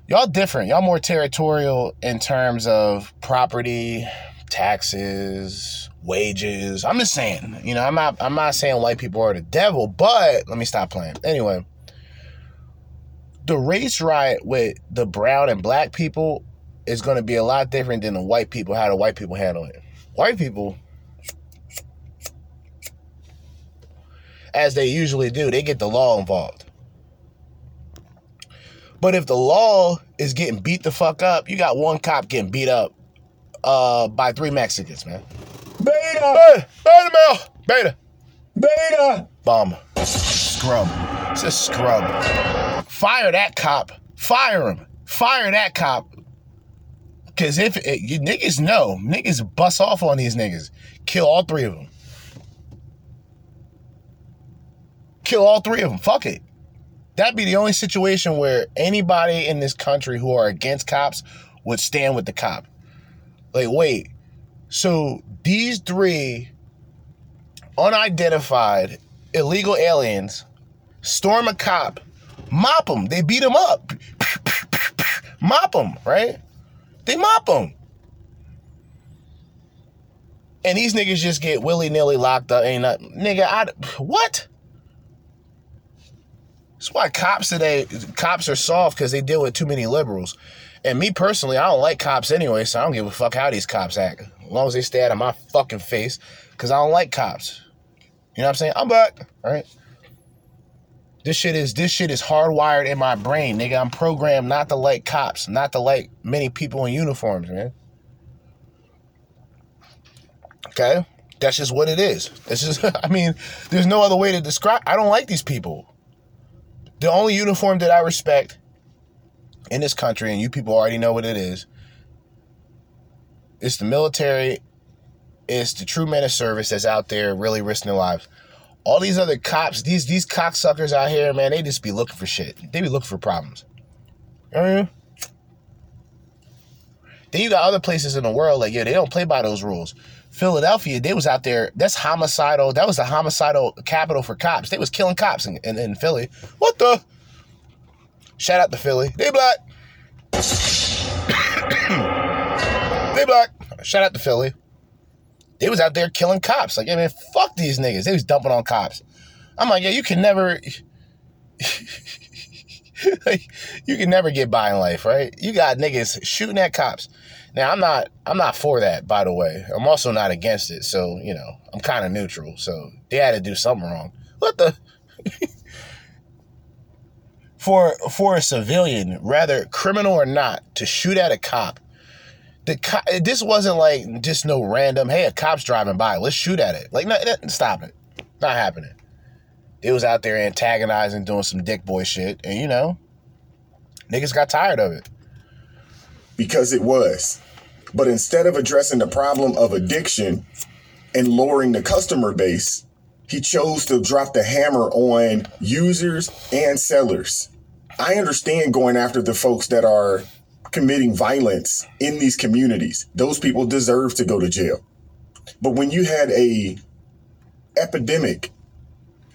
Y'all different. Y'all more territorial in terms of property, taxes, wages. I'm just saying, you know, I'm not I'm not saying white people are the devil, but let me stop playing. Anyway, the race riot with the brown and black people is going to be a lot different than the white people how the white people handle it. White people as they usually do, they get the law involved. But if the law is getting beat the fuck up, you got one cop getting beat up uh, by three Mexicans, man. Beta! Hey, beta male! Beta! Beta! Bum. Scrub. It's a scrub. Fire that cop. Fire him. Fire that cop. Cause if it, you niggas know, niggas bust off on these niggas. Kill all three of them. Kill all three of them. Fuck it. That'd be the only situation where anybody in this country who are against cops would stand with the cop. Like, wait, so these three unidentified illegal aliens storm a cop, mop them. They beat them up, (laughs) mop them, right? They mop them. And these niggas just get willy nilly locked up. Ain't not, nigga, I, what? That's why cops today, cops are soft because they deal with too many liberals. And me personally, I don't like cops anyway, so I don't give a fuck how these cops act. As long as they stay out of my fucking face, because I don't like cops. You know what I'm saying? I'm back, right? This shit is this shit is hardwired in my brain, nigga. I'm programmed not to like cops, not to like many people in uniforms, man. Okay? That's just what it is. This is (laughs) I mean, there's no other way to describe I don't like these people. The only uniform that I respect in this country, and you people already know what it is, it's the military, it's the true men of service that's out there really risking their lives. All these other cops, these these cocksuckers out here, man, they just be looking for shit. They be looking for problems. You know what I mean? Then you got other places in the world, like, yeah, they don't play by those rules. Philadelphia, they was out there, that's homicidal, that was the homicidal capital for cops. They was killing cops in, in, in Philly. What the? Shout out to Philly. They Block. they black. Shout out to Philly. They was out there killing cops. Like, I mean, fuck these niggas. They was dumping on cops. I'm like, yeah, you can never (laughs) like, you can never get by in life, right? You got niggas shooting at cops. Now I'm not I'm not for that, by the way. I'm also not against it. So, you know, I'm kind of neutral. So they had to do something wrong. What the (laughs) for for a civilian, rather criminal or not, to shoot at a cop. The this wasn't like just no random. Hey, a cop's driving by. Let's shoot at it. Like, no, no, stop it. Not happening. It was out there antagonizing, doing some dick boy shit, and you know, niggas got tired of it. because it was. But instead of addressing the problem of addiction and lowering the customer base, he chose to drop the hammer on users and sellers. I understand going after the folks that are committing violence in these communities. Those people deserve to go to jail. But when you had a epidemic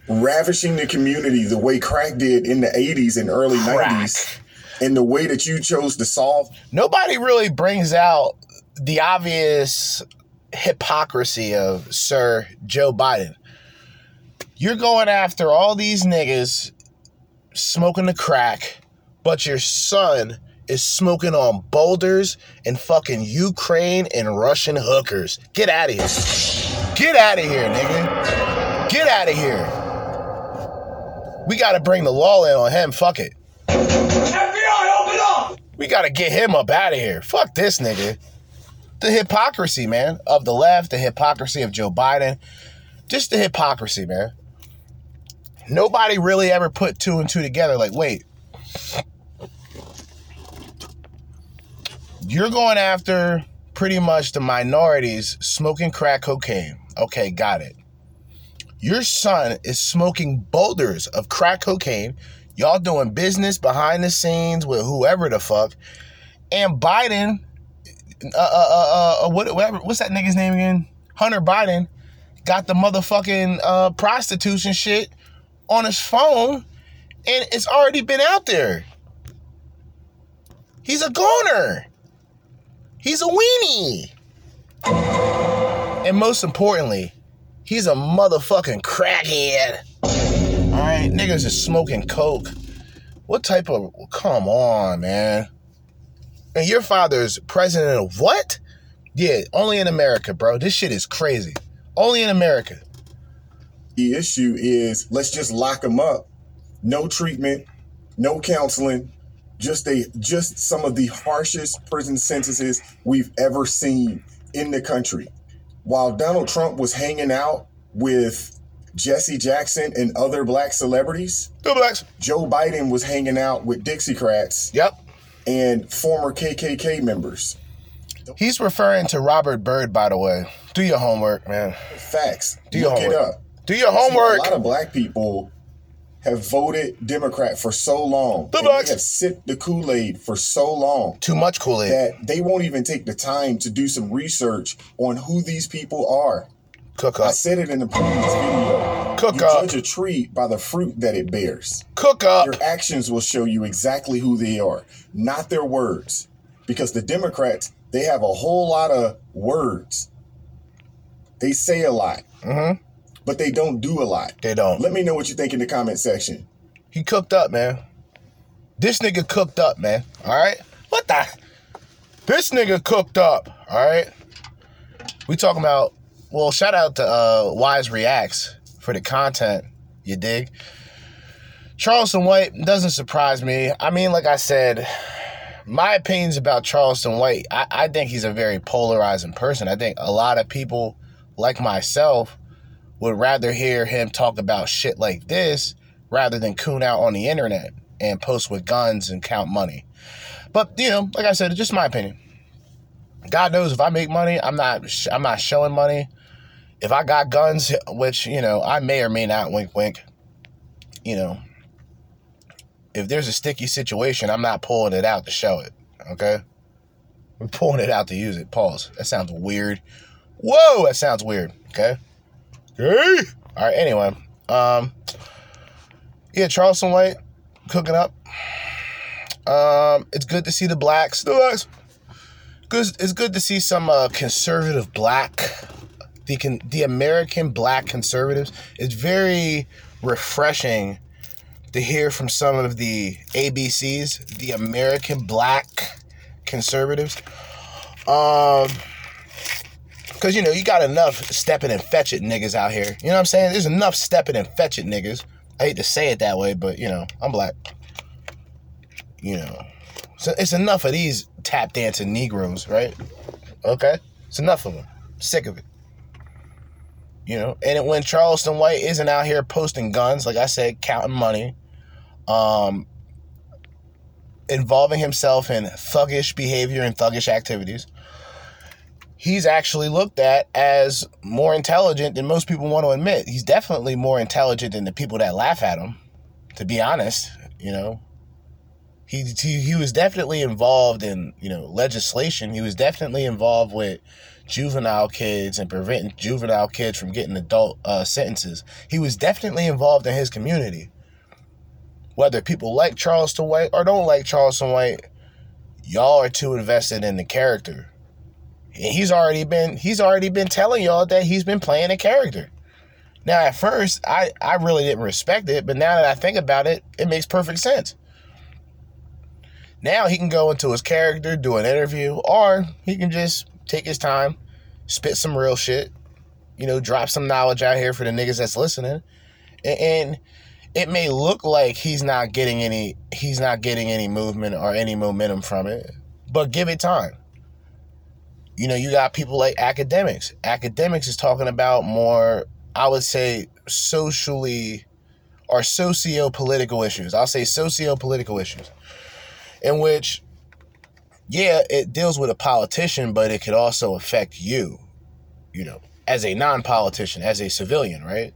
ravishing the community the way crack did in the 80s and early Crack. 90s, and the way that you chose to solve Nobody really brings out the obvious hypocrisy of Sir Joe Biden. You're going after all these niggas smoking the crack, but your son is smoking on boulders and fucking Ukraine and Russian hookers. Get out of here. Get out of here, nigga. Get out of here. We got to bring the law in on him. Fuck it. FBI, open up! We got to get him up out of here. Fuck this nigga. The hypocrisy, man, of the left, the hypocrisy of Joe Biden. Just the hypocrisy, man. Nobody really ever put two and two together. Like, wait, you're going after pretty much the minorities smoking crack cocaine. Okay, got it. Your son is smoking boulders of crack cocaine. Y'all doing business behind the scenes with whoever the fuck. And Biden, uh, uh, uh, uh what, whatever, what's that nigga's name again? Hunter Biden got the motherfucking uh, prostitution shit on his phone, and it's already been out there. He's a goner. He's a weenie. And most importantly, he's a motherfucking crackhead. All right, niggas is smoking coke. What type of? Come on, man. And your father's president of what? Yeah, only in America, bro. This shit is crazy. Only in America. The issue is let's just lock them up. No treatment, no counseling, just a just some of the harshest prison sentences we've ever seen in the country. While Donald Trump was hanging out with Jesse Jackson and other black celebrities, blacks. Joe Biden was hanging out with Dixiecrats Yep. and former KKK members. He's referring to Robert Byrd, by the way. Do your homework, man. Facts. Do your Look it homework. up. Do your See, a lot of black people have voted Democrat for so long. The blacks. Have sipped the Kool Aid for so long Too much Kool Aid. that they won't even take the time to do some research on who these people are. Cook up. I said it in the previous video. Cook you up. judge a tree by the fruit that it bears. Cook up. Your actions will show you exactly who they are, not their words. Because the Democrats, they have a whole lot of words. They say a lot, Mm-hmm. But they don't do a lot. They don't. Let me know what you think in the comment section. He cooked up, man. This nigga cooked up, man. All right. What the? This nigga cooked up. All right. We talking about. Well, shout out to uh, Wise Reactz for the content. You dig? Charleston White doesn't surprise me. I mean, like I said, my opinions about Charleston White. I, I think he's a very polarizing person. I think a lot of people, like myself, would rather hear him talk about shit like this rather than coon out on the internet and post with guns and count money. But you know, like I said, it's just my opinion. God knows if I make money, I'm not I'm not showing money. If I got guns, which you know I may or may not, wink wink. You know, if there's a sticky situation, I'm not pulling it out to show it. Okay, I'm pulling it out to use it. Pause. That sounds weird. Whoa, that sounds weird. Okay. Okay. All right. Anyway, um, yeah, Charleston White cooking up. Um, it's good to see the blacks. The blacks. Good. It's good to see some uh, conservative black, the con- the American black conservatives. It's very refreshing to hear from some of the ABCs, the American black conservatives. Um, because, you know, you got enough stepping and fetch it niggas out here. You know what I'm saying? There's enough stepping and fetch it niggas. I hate to say it that way, but, you know, I'm black. You know. So it's enough of these tap dancing Negroes, right? Okay? It's enough of them. Sick of it. You know, and when Charleston White isn't out here posting guns, like I said, counting money, um, involving himself in thuggish behavior and thuggish activities, he's actually looked at as more intelligent than most people want to admit. He's definitely more intelligent than the people that laugh at him, to be honest, you know. He, he, he was definitely involved in, you know, legislation. He was definitely involved with juvenile kids and preventing juvenile kids from getting adult uh, sentences. He was definitely involved in his community. Whether people like Charleston White or don't like Charleston White, y'all are too invested in the character. He's already been he's already been telling y'all that he's been playing a character. Now at first I, I really didn't respect it, but now that I think about it, it makes perfect sense. Now he can go into his character, do an interview, or he can just take his time, spit some real shit, you know, drop some knowledge out here for the niggas that's listening. And, and it may look like he's not getting any he's not getting any movement or any momentum from it, but give it time. You know, you got people like academics. Academics is talking about more, I would say, socially or socio-political issues. I'll say socio-political issues. In which, yeah, it deals with a politician, but it could also affect you, you know, as a non-politician, as a civilian, right?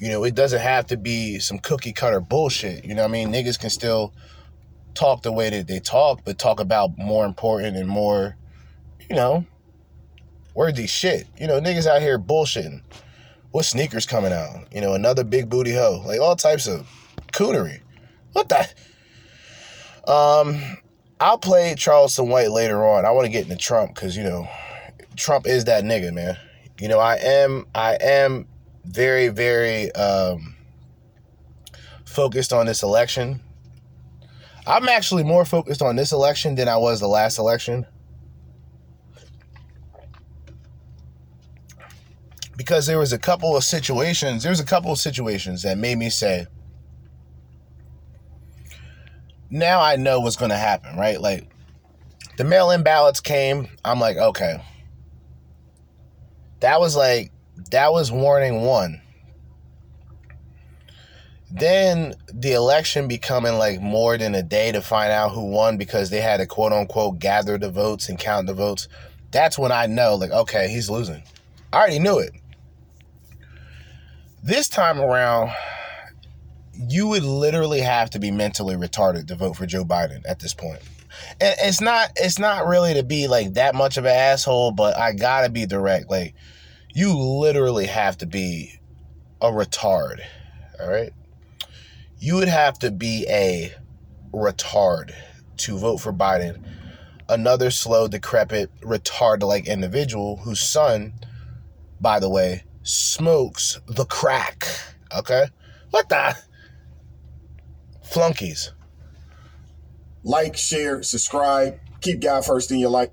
You know, it doesn't have to be some cookie cutter bullshit. You know what I mean? Niggas can still talk the way that they talk, but talk about more important and more, you know, worthy shit. You know, niggas out here bullshitting. What sneakers coming out? You know, another big booty hoe. Like all types of coonery. What the? Um, I'll play Charleston White later on. I want to get into Trump because you know, Trump is that nigga, man. You know, I am, I am very, very um, focused on this election. I'm actually more focused on this election than I was the last election. Because there was a couple of situations, there's a couple of situations that made me say, now I know what's going to happen, right? Like the mail in ballots came. I'm like, okay. That was like, that was warning one. Then the election becoming like more than a day to find out who won because they had to quote unquote gather the votes and count the votes. That's when I know, like, okay, he's losing. I already knew it. This time around, you would literally have to be mentally retarded to vote for Joe Biden at this point. And it's not it's not really to be like that much of an asshole, but I gotta be direct. Like, you literally have to be a retard. All right. You would have to be a retard to vote for Biden. Another slow, decrepit, retard like individual whose son, by the way, smokes the crack. Okay? What the? Flunkies. Like, share, subscribe. Keep God first in your life.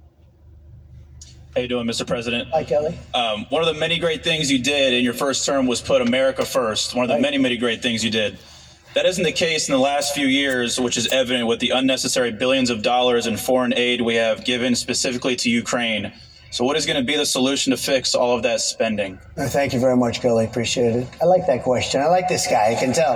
How you doing, Mr. President? Hi, Kelly. Um, one of the many great things you did in your first term was put America first. One of the Right. many, many great things you did. That isn't the case in the last few years, which is evident with the unnecessary billions of dollars in foreign aid we have given specifically to Ukraine. So, what is going to be the solution to fix all of that spending? Uh, Thank you very much, Kelly. Appreciate it. I like that question. I like this guy. I can tell.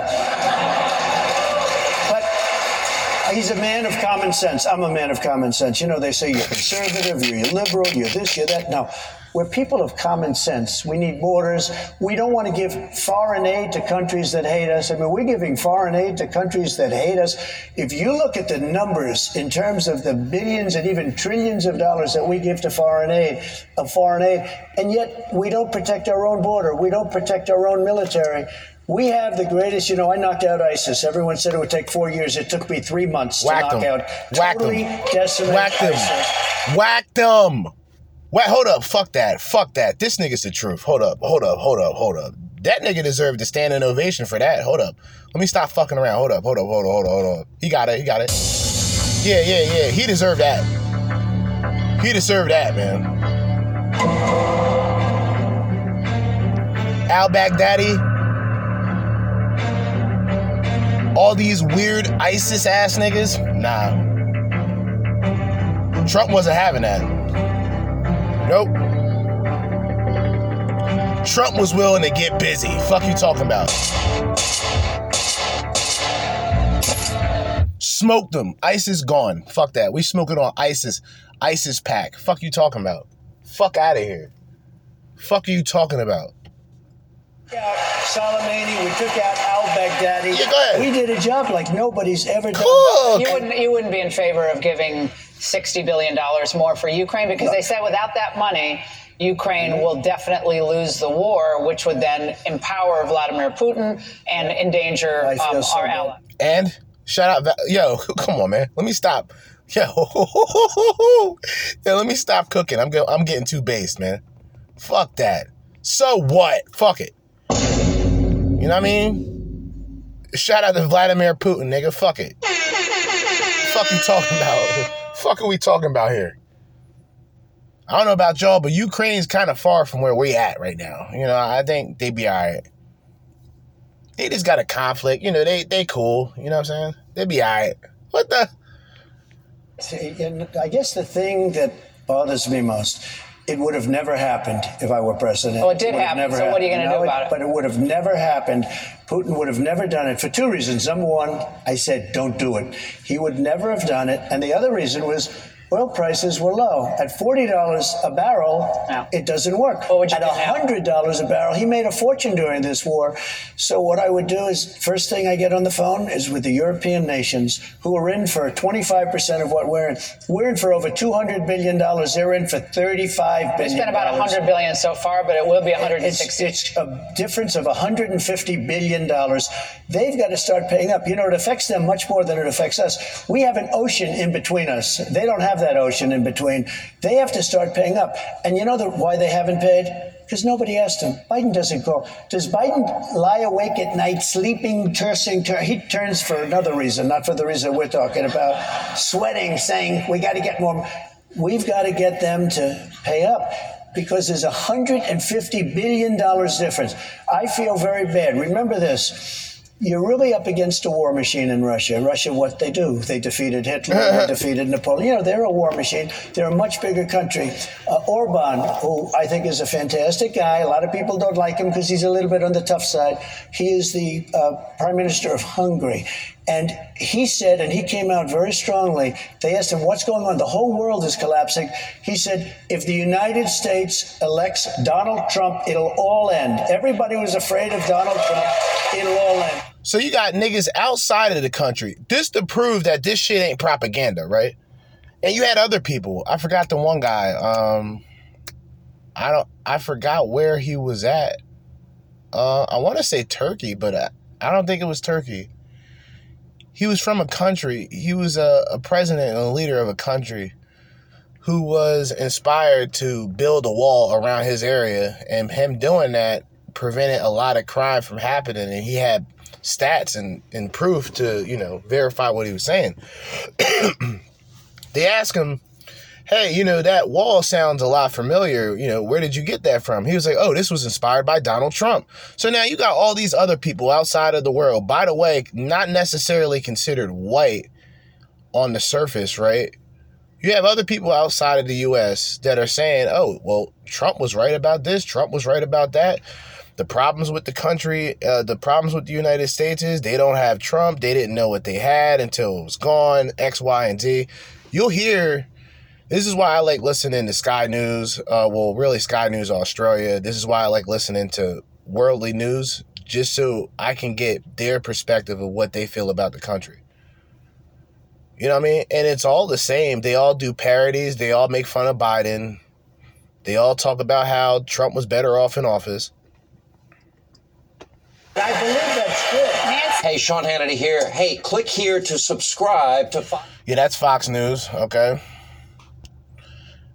But he's a man of common sense. I'm a man of common sense. You know, they say you're conservative, you're liberal, you're this, you're that. No, we're people of common sense. We need borders. We don't want to give foreign aid to countries that hate us. I mean, we're giving foreign aid to countries that hate us. If you look at the numbers in terms of the billions and even trillions of dollars that we give to foreign aid, of foreign aid, and yet we don't protect our own border. We don't protect our own military. We have the greatest, you know, I knocked out ISIS. Everyone said it would take four years. It took me three months to Whack knock them. out. Whack totally them. decimate Whack them. ISIS. Whack them. Wait, hold up. Fuck that. Fuck that. This nigga's the truth. Hold up. Hold up. Hold up. Hold up. That nigga deserved to stand in ovation for that. Hold up. Let me stop fucking around. Hold up. Hold up. Hold up. Hold up. Hold up. He got it. He got it. Yeah, yeah, yeah. He deserved that. He deserved that, man. Al Baghdadi. All these weird ISIS ass niggas. Nah. Trump wasn't having that. Nope. Trump was willing to get busy. Fuck you talking about? Smoked them. ISIS gone. Fuck that. We smoking on ISIS. ISIS pack. Fuck you talking about? Fuck out of here. Fuck are you talking about? Out Soleimani, we took out Al Baghdadi. Yeah, go ahead. We did a job like nobody's ever done. Cook. You wouldn't you wouldn't be in favor of giving sixty billion dollars more for Ukraine because they said without that money, Ukraine will definitely lose the war, which would then empower Vladimir Putin and endanger um, so our bad. ally. And shout out, yo, (laughs) come on, man. Let me stop. Yo, (laughs) yo, let me stop cooking. I'm go- I'm getting too based, man. Fuck that. So what? Fuck it. You know what I mean? Shout out to Vladimir Putin, nigga. Fuck it. Fuck you talking about? (laughs) Fuck are we talking about here? I don't know about y'all, but Ukraine's kind of far from where we at right now. You know, I think they be all right. they just got a conflict. You know, they they cool. You know what I'm saying? They be alright. What the? See, I guess the thing that bothers me most, it would have never happened if I were president. Oh, it did have happen. never So what are you gonna do No, about it? But it would have never happened. Putin would have never done it for two reasons. Number one, I said, don't do it. He would never have done it. And the other reason was oil prices were low. At $40 a barrel, it doesn't work. At $100 a barrel, he made a fortune during this war. So what I would do is, first thing I get on the phone is with the European nations who are in for 25% of what we're in. We're in for over $200 billion. They're in for $35 We billion. spent about 100 billion so far, but it will be 160. It's, it's a difference of 150 billion dollars. They've got to start paying up. You know, it affects them much more than it affects us. We have an ocean in between us. They don't have that ocean in between. They have to start paying up. And you know the, why they haven't paid? Because nobody asked him. Biden doesn't call. Does Biden lie awake at night, sleeping, cursing? Tur- he turns for another reason, not for the reason we're talking about. Sweating, saying we got to get more. We've got to get them to pay up because there's a $150 billion difference. I feel very bad. Remember this. You're really up against a war machine in Russia. Russia, what they do? They defeated Hitler, they (laughs) defeated Napoleon. You know, they're a war machine. They're a much bigger country. Uh, Orban, who I think is a fantastic guy, a lot of people don't like him because he's a little bit on the tough side. He is the uh, prime minister of Hungary. And he said, and he came out very strongly. They asked him, What's going on? The whole world is collapsing. He said, If the United States elects Donald Trump, it'll all end. Everybody was afraid of Donald Trump. It'll all end. So you got niggas outside of the country. This to prove that this shit ain't propaganda, right? And you had other people. I forgot the one guy. Um I don't I forgot where he was at. Uh I want to say Turkey, but I, I don't think it was Turkey. He was from a country. He was a, a president and a leader of a country who was inspired to build a wall around his area and him doing that prevented a lot of crime from happening and he had stats and, and proof to you know verify what he was saying. (clears throat) They asked him hey you know that wall sounds a lot familiar. You know where did you get that from? He was like oh this was inspired by donald trump. So now you got all these other people outside of the world by the way not necessarily considered white on the surface right? You have other people outside of the US that are saying, oh, well, Trump was right about this, Trump was right about that. The problems with the country, uh, the problems with the United States is they don't have Trump. They didn't know what they had until it was gone, X, Y, and Z. You'll hear, this is why I like listening to Sky News, uh, well, really Sky News Australia. This is why I like listening to worldly news, just so I can get their perspective of what they feel about the country. You know what I mean? And it's all the same. They all do parodies. They all make fun of Biden. They all talk about how Trump was better off in office. I believe that's good. Hey, Sean Hannity here. Hey, click here to subscribe to Fox. Yeah, that's Fox News. Okay.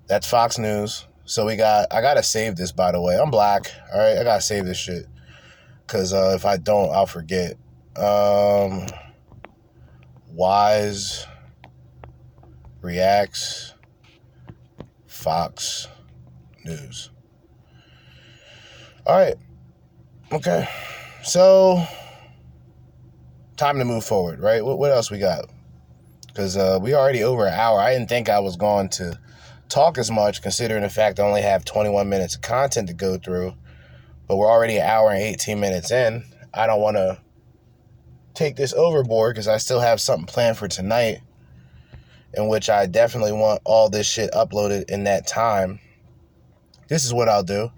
That's Fox News. So we got, I gotta save this by the way. I'm black. All right. I gotta save this shit. Cause uh, if I don't, I'll forget. Um, Wise Reactz Fox News. All right. Okay. So, time to move forward, right? What, what else we got? Because uh, we already over an hour. I didn't think I was going to talk as much, considering the fact I only have 21 minutes of content to go through. But we're already an hour and 18 minutes in. I don't want to take this overboard because I still have something planned for tonight, in which I definitely want all this shit uploaded in that time. This is what I'll do.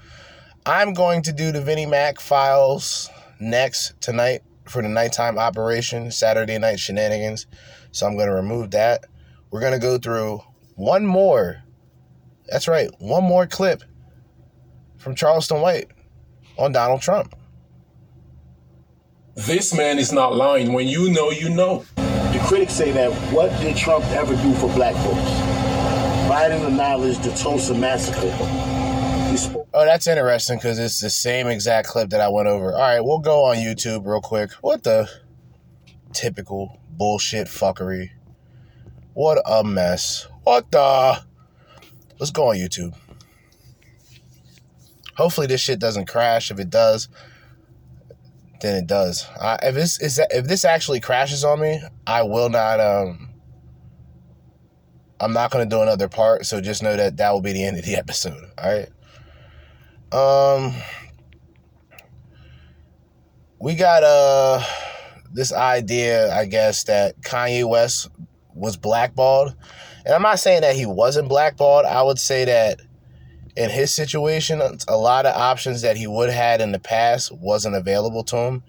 I'm going to do the Vinnie Mac files next tonight for the nighttime operation, Saturday night shenanigans. So I'm going to remove that. We're going to go through one more. That's right, one more clip from Charleston White on Donald Trump. This man is not lying. When you know, you know. The critics say that what did Trump ever do for black folks? Biden acknowledged the Tulsa massacre. Oh, that's interesting because it's the same exact clip that I went over. All right, we'll go on YouTube real quick. What the typical bullshit fuckery? What a mess. What the? Let's go on YouTube. Hopefully, this shit doesn't crash. If it does, then it does. If this is if this actually crashes on me, I will not. Um, I'm not going to do another part. So just know that that will be the end of the (laughs) episode. All right. Um, we got uh this idea, I guess, that Kanye West was blackballed, and I'm not saying that he wasn't blackballed. I would say that in his situation, a lot of options that he would have had in the past wasn't available to him.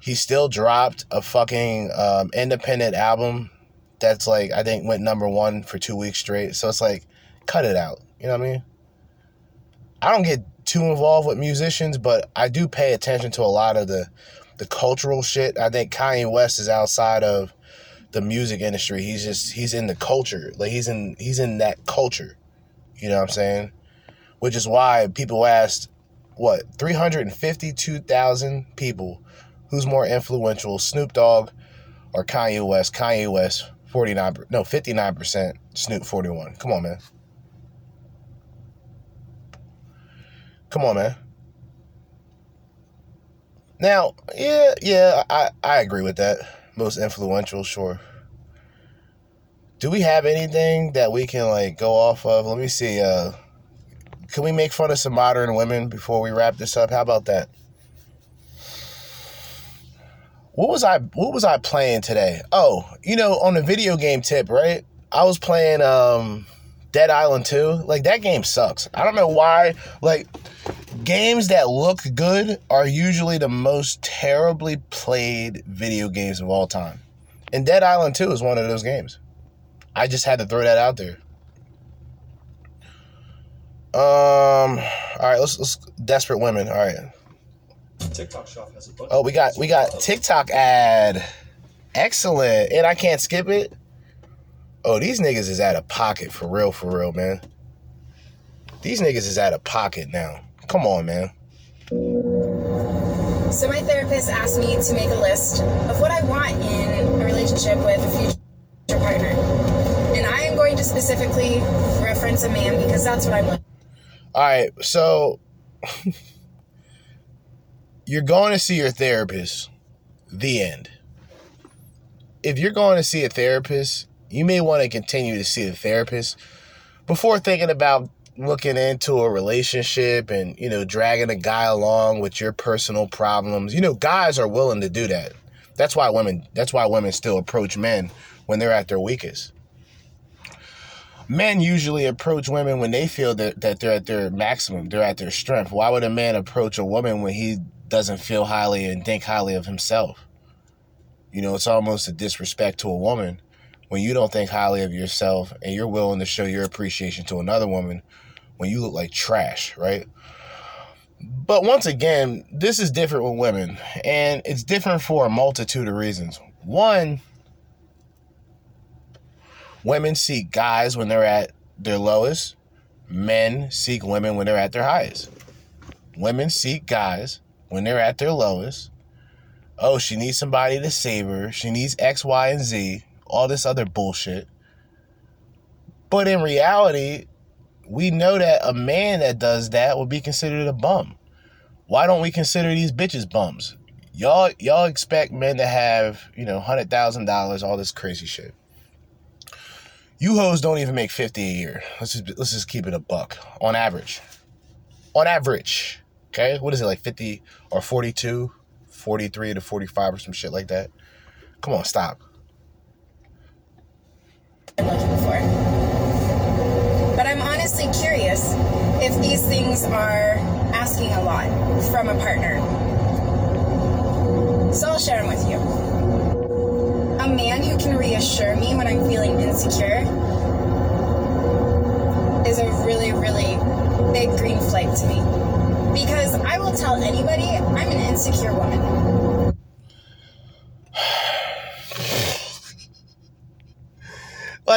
He still dropped a fucking um, independent album that's like I think went number one for two weeks straight. So it's like, cut it out. You know what I mean? I don't get too involved with musicians, but I do pay attention to a lot of the the cultural shit. I think Kanye West is outside of the music industry. He's just he's in the culture. Like he's in he's in that culture. You know what I'm saying? Which is why people asked what 352,000 people who's more influential, Snoop Dogg or Kanye West? Kanye West 49 no 59%, Snoop 41. Come on, man. Come on, man. Now, yeah, yeah, I, I agree with that. Most influential, sure. Do we have anything that we can like go off of? Let me see. Uh, can we make fun of some modern women before we wrap this up? How about that? What was I what was I playing today? Oh, you know, on the video game tip, right? I was playing um Dead Island 2. Like that game sucks. I don't know why. Like games that look good are usually the most terribly played video games of all time. And Dead Island 2 is one of those games. I just had to throw that out there. Um all right, let's let's desperate women. All right. TikTok shop has a bunch. Oh, we got we got TikTok ad. Excellent. And I can't skip it. Oh, these niggas is out of pocket for real, for real, man. These niggas is out of pocket now. Come on, man. So my therapist asked me to make a list of what I want in a relationship with a future partner. And I am going to specifically reference a man because that's what I'm looking All right, so (laughs) you're going to see your therapist. The end. If you're going to see a therapist, you may want to continue to see the therapist before thinking about looking into a relationship and, you know, dragging a guy along with your personal problems. You know, guys are willing to do that. That's why women that's why women still approach men when they're at their weakest. Men usually approach women when they feel that, that they're at their maximum, they're at their strength. Why would a man approach a woman when he doesn't feel highly and think highly of himself? You know, it's almost a disrespect to a woman when you don't think highly of yourself and you're willing to show your appreciation to another woman when you look like trash, right? But once again, this is different with women, and it's different for a multitude of reasons. One, women seek guys when they're at their lowest, men seek women when they're at their highest. Women seek guys when they're at their lowest. Oh, she needs somebody to save her. She needs X, Y, and Z all this other bullshit. But in reality, we know that a man that does that would be considered a bum. Why don't we consider these bitches bums? Y'all, y'all expect men to have, you know, hundred thousand dollars, all this crazy shit. You hoes don't even make fifty a year. Let's just let's just keep it a buck on average. On average, okay. What is it like fifty or 42, 43 to forty five or some shit like that? Come on, stop for. But I'm honestly curious if these things are asking a lot from a partner. So I'll share them with you. A man who can reassure me when I'm feeling insecure is a really, really big green flag to me. Because I will tell anybody I'm an insecure woman.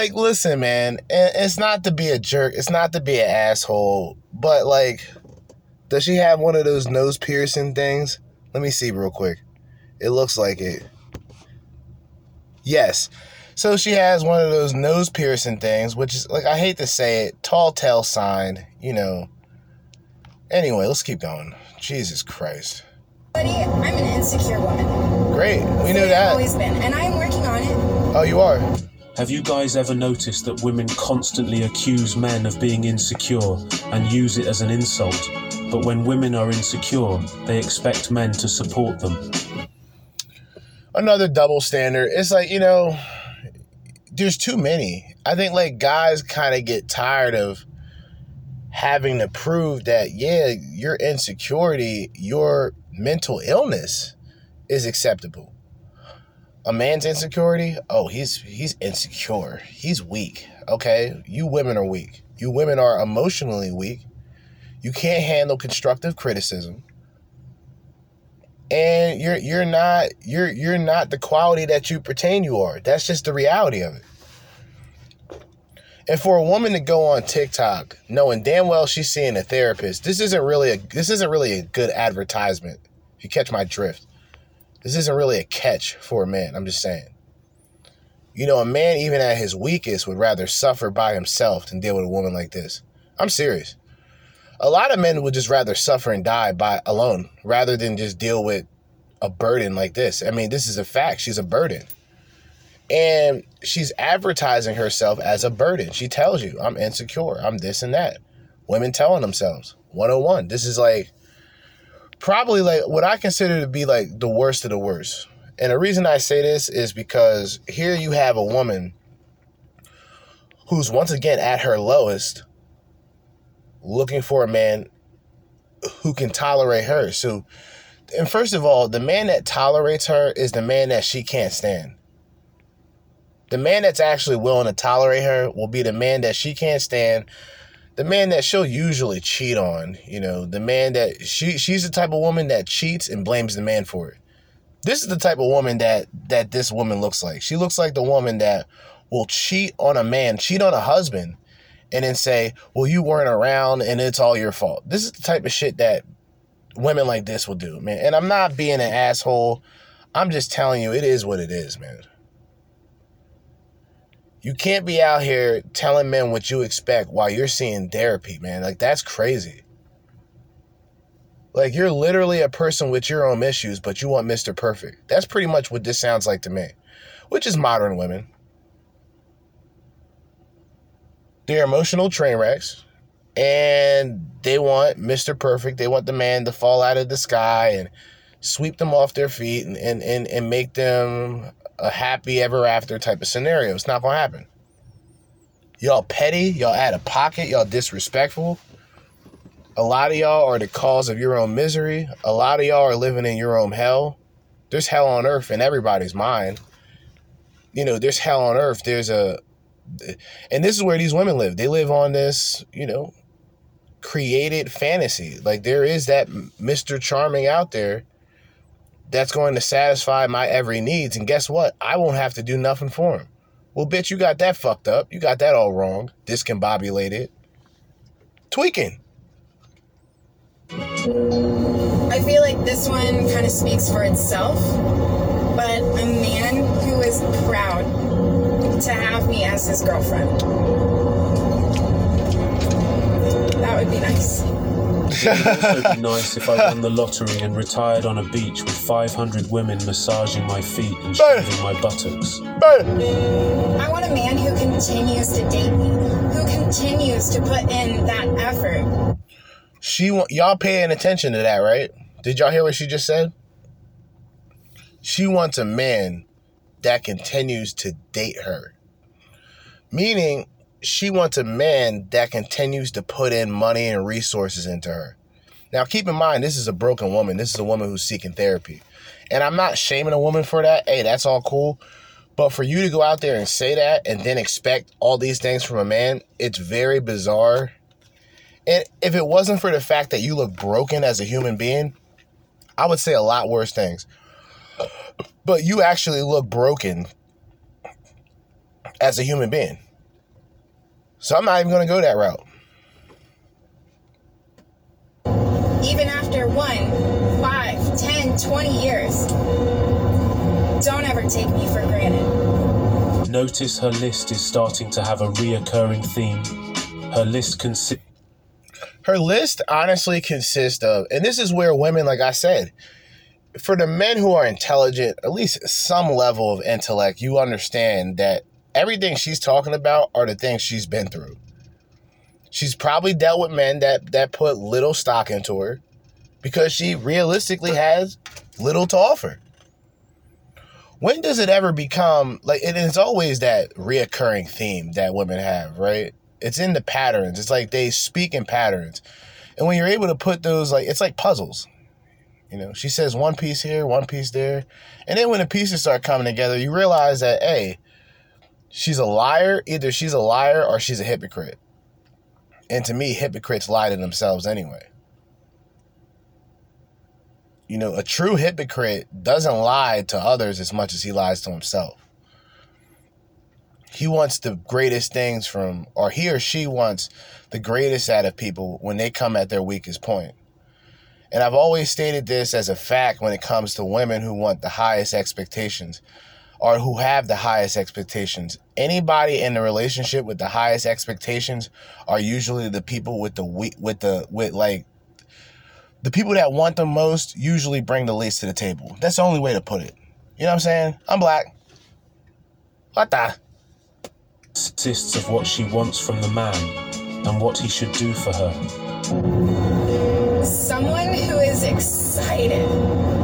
Like listen man it's not to be a jerk it's not to be an asshole but like does she have one of those nose piercing things let me see real quick it looks like it yes so she has one of those nose piercing things which is like i hate to say it tall tale sign you know anyway let's keep going jesus christ I'm an insecure woman. Great. We I've that. always been, and I'm working on it. Oh, you are. Have you guys ever noticed that women constantly accuse men of being insecure and use it as an insult? But when women are insecure, they expect men to support them. Another double standard. It's like, you know, there's too many. I think like guys kind of get tired of having to prove that, yeah, your insecurity, your mental illness is acceptable. A man's insecurity, oh, he's he's insecure. He's weak. Okay? You women are weak. You women are emotionally weak. You can't handle constructive criticism. And you're you're not you're you're not the quality that you pretend you are. That's just the reality of it. And for a woman to go on TikTok knowing damn well she's seeing a therapist, this isn't really a this isn't really a good advertisement. If you catch my drift. This isn't really a catch for a man. I'm just saying. You know, a man even at his weakest would rather suffer by himself than deal with a woman like this. I'm serious. A lot of men would just rather suffer and die by alone rather than just deal with a burden like this. I mean, this is a fact. She's a burden. And she's advertising herself as a burden. She tells you, I'm insecure. I'm this and that. Women telling themselves, 101. This is like probably like what I consider to be like the worst of the worst. And the reason I say this is because here you have a woman who's once again at her lowest looking for a man who can tolerate her. So, and first of all, the man that tolerates her is the man that she can't stand. The man that's actually willing to tolerate her will be the man that she can't stand. The man that she'll usually cheat on, you know, the man that she she's the type of woman that cheats and blames the man for it. This is the type of woman that that this woman looks like. She looks like the woman that will cheat on a man, cheat on a husband, and then say, "Well, you weren't around and it's all your fault." This is the type of shit that women like this will do, man. And I'm not being an asshole. I'm just telling you it is what it is, man. You can't be out here telling men what you expect while you're seeing therapy, man. Like that's crazy. Like you're literally a person with your own issues, but you want Mr. Perfect. That's pretty much what this sounds like to me. Which is modern women. They're emotional train wrecks. And they want Mr. Perfect. They want the man to fall out of the sky and sweep them off their feet and, and, and, and make them a happy ever after type of scenario. It's not gonna happen. Y'all petty, y'all out of pocket, y'all disrespectful. A lot of y'all are the cause of your own misery. A lot of y'all are living in your own hell. There's hell on earth in everybody's mind. You know, there's hell on earth. There's a and this is where these women live. They live on this, you know, created fantasy. Like there is that Mr. Charming out there that's going to satisfy my every needs. And guess what? I won't have to do nothing for him. Well, bitch, you got that fucked up. You got that all wrong. Discombobulated. Tweaking. I feel like this one kind of speaks for itself, but a man who is proud to have me as his girlfriend. That would be nice. It would also be nice if I won the lottery and retired on a beach with 500 women massaging my feet and shaving my buttocks. I want a man who continues to date me, who continues to put in that effort. She want y'all paying attention to that, right? Did y'all hear what she just said? She wants a man that continues to date her. Meaning she wants a man that continues to put in money and resources into her. Now, keep in mind, this is a broken woman. This is a woman who's seeking therapy. And I'm not shaming a woman for that. Hey, that's all cool. But for you to go out there and say that and then expect all these things from a man, it's very bizarre. And if it wasn't for the fact that you look broken as a human being, I would say a lot worse things. But you actually look broken as a human being. So I'm not even going to go that route. Even after one, five, ten, twenty years, don't ever take me for granted. Notice her list is starting to have a reoccurring theme. Her list consists Her list honestly consists of, and this is where women, like I said, for the men who are intelligent, at least some level of intellect, you understand that everything she's talking about are the things she's been through. She's probably dealt with men that that put little stock into her because she realistically has little to offer. When does it ever become like it is always that reoccurring theme that women have, right? It's in the patterns. It's like they speak in patterns. And when you're able to put those like it's like puzzles. You know, she says one piece here, one piece there. And then when the pieces start coming together, you realize that, hey, she's a liar. Either she's a liar or she's a hypocrite. And to me, hypocrites lie to themselves anyway. You know, a true hypocrite doesn't lie to others as much as he lies to himself. He wants the greatest things from, or he or she wants the greatest out of people when they come at their weakest point. And I've always stated this as a fact when it comes to women who want the highest expectations or who have the highest expectations. Anybody in the relationship with the highest expectations are usually the people with the weak with the with like the people that want the most usually bring the least to the table. That's the only way to put it. You know what I'm saying? I'm black. What the? Consists of what she wants from the man and what he should do for her. Someone who is excited.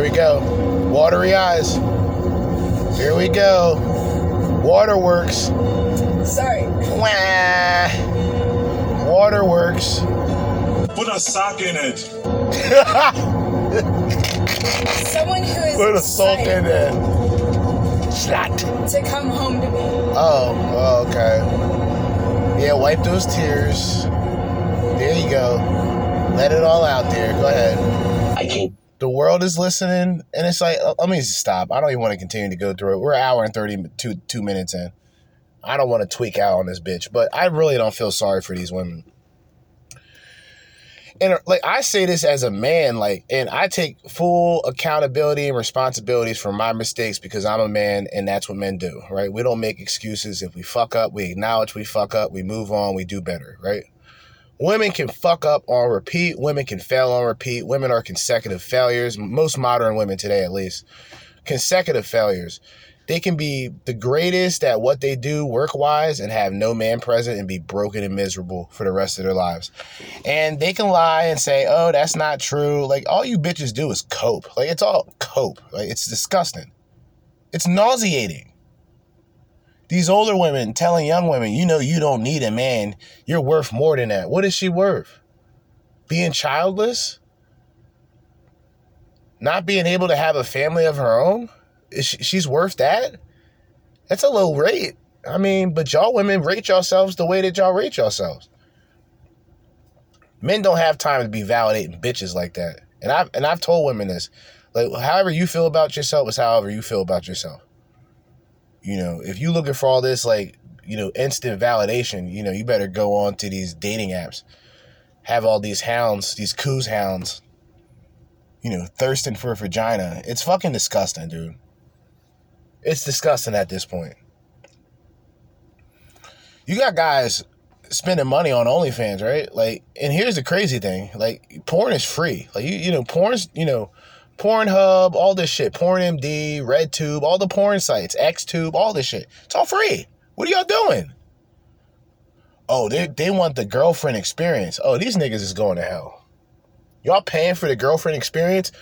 Here we go. Watery eyes. Here we go. Waterworks. Sorry. Wah. Waterworks. Put a sock in it. (laughs) Someone who is Put a sock in it. Slat. to come home to me. Oh, oh, okay. Yeah, wipe those tears. There you go. Let it all out there. Go ahead. I can't. The world is listening, and it's like, uh, let me just stop. I don't even want to continue to go through it. We're an hour and 32 two minutes in. I don't want to tweak out on this bitch, but I really don't feel sorry for these women. And uh, like I say this as a man, like, and I take full accountability and responsibilities for my mistakes because I'm a man and that's what men do, right? We don't make excuses. If we fuck up, we acknowledge we fuck up, we move on, we do better, right? Women can fuck up on repeat. Women can fail on repeat. Women are consecutive failures. Most modern women today, at least, consecutive failures. They can be the greatest at what they do work wise and have no man present and be broken and miserable for the rest of their lives. And they can lie and say, oh, that's not true. Like, all you bitches do is cope. Like, it's all cope. Like, it's disgusting. It's nauseating. These older women telling young women, you know, you don't need a man. You're worth more than that. What is she worth? Being childless? Not being able to have a family of her own? Is she, she's worth that? That's a low rate. I mean, but y'all women rate yourselves the way that y'all rate yourselves. Men don't have time to be validating bitches like that. And I've and I've told women this. Like however you feel about yourself is however you feel about yourself. You know, if you're looking for all this like, you know, instant validation, you know, you better go on to these dating apps. Have all these hounds, these coos hounds, you know, thirsting for a vagina. It's fucking disgusting, dude. It's disgusting at this point. You got guys spending money on OnlyFans, right? Like, and here's the crazy thing: like, porn is free. Like, you, you know, porn's, you know, Pornhub, all this shit, PornMD, RedTube, all the porn sites, XTube, all this shit. It's all free. What are y'all doing? Oh, they they want the girlfriend experience. Oh, these niggas is going to hell. Y'all paying for the girlfriend experience?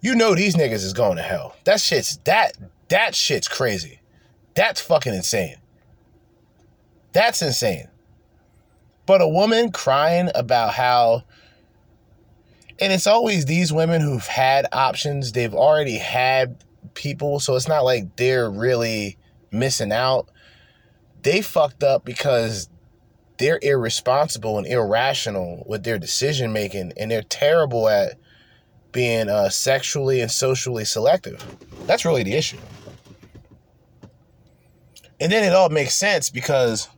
You know these niggas is going to hell. That shit's that that shit's crazy. That's fucking insane. That's insane. But a woman crying about how and it's always these women who've had options, they've already had people, so it's not like they're really missing out. They fucked up because they're irresponsible and irrational with their decision making and they're terrible at being uh, sexually and socially selective. That's really the issue. And then it all makes sense because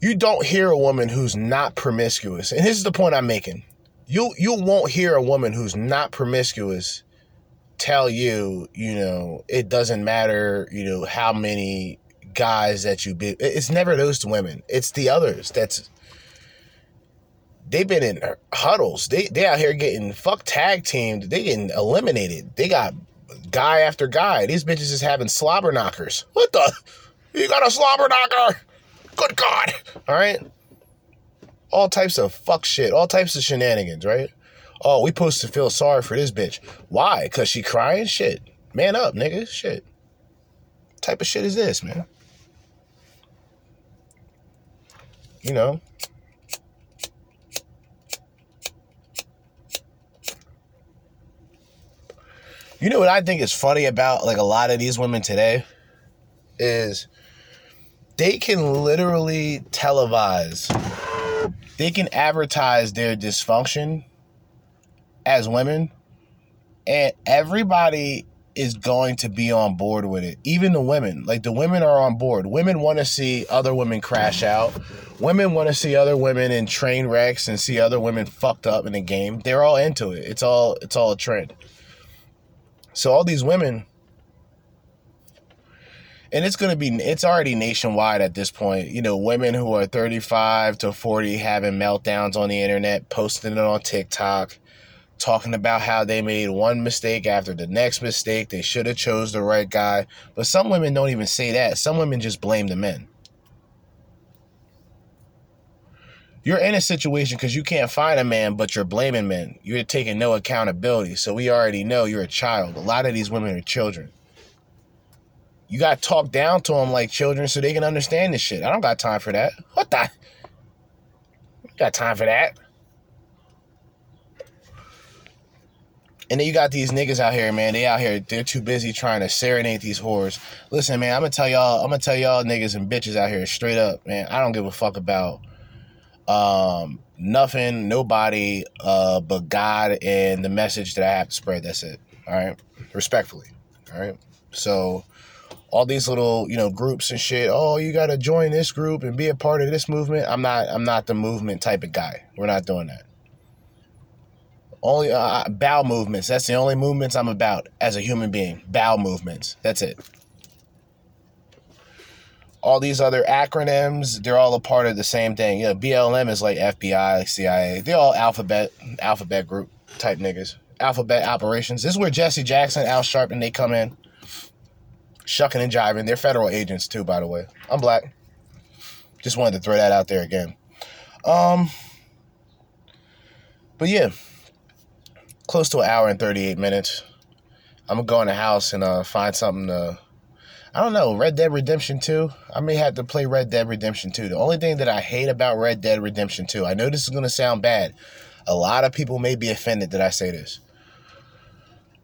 you don't hear a woman who's not promiscuous. And this is the point I'm making. You you won't hear a woman who's not promiscuous tell you, you know, it doesn't matter, you know, how many guys that you be. It's never those women. It's the others that's they've been in huddles. They they out here getting fuck tag teamed. They getting eliminated. They got guy after guy. These bitches is having slobber knockers. What the? You got a slobber knocker? Good God! All right. All types of fuck shit. All types of shenanigans. Right. Oh, we supposed to feel sorry for this bitch. Why? Cause she crying? Shit. Man up, nigga. Shit. What type of shit is this, man? You know. You know what I think is funny about like a lot of these women today is they can literally televise, they can advertise their dysfunction as women, and everybody is going to be on board with it. Even the women, like the women are on board. Women want to see other women crash out. Women want to see other women in train wrecks and see other women fucked up in the game. They're all into it. It's all it's all a trend. So all these women and it's going to be it's already nationwide at this point. You know women who are 35 to 40 having meltdowns on the internet posting it on tiktok talking about how they made one mistake after the next mistake they should have chose the right guy. But some women don't even say that. Some women just blame the men. You're in a situation because you can't find a man but you're blaming men. You're taking no accountability. So we already know you're a child. A lot of these women are children you got to talk down to them like children so they can understand this shit. I don't got time for that. What the? Got time for that. And then you got these niggas out here, man. They out here, they're too busy trying to serenade these whores. Listen, man, I'm gonna tell y'all, I'm gonna tell y'all niggas and bitches out here straight up, man. I don't give a fuck about um nothing, nobody, uh, but God and the message that I have to spread. That's it. All right. Respectfully. All right. So all these little you know groups and shit oh you got to join this group and be a part of this movement. I'm not i'm not the movement type of guy. We're not doing that. Only uh, bow movements. That's the only movements i'm about as a human being. Bow movements. That's it. All these other acronyms they're all a part of the same thing. Yeah blm is like fbi cia they're all alphabet alphabet group type niggas. Alphabet operations. This is where jesse jackson al sharpton they come in shucking and jiving. They're federal agents too, by the way. I'm black. Just wanted to throw that out there again. Um, but yeah, close to an hour and 38 minutes. I'm gonna go in the house and uh, find something to. I don't know, Red Dead Redemption 2. I may have to play Red Dead Redemption 2. The only thing that I hate about Red Dead Redemption 2, I know this is gonna sound bad. A lot of people may be offended that I say this.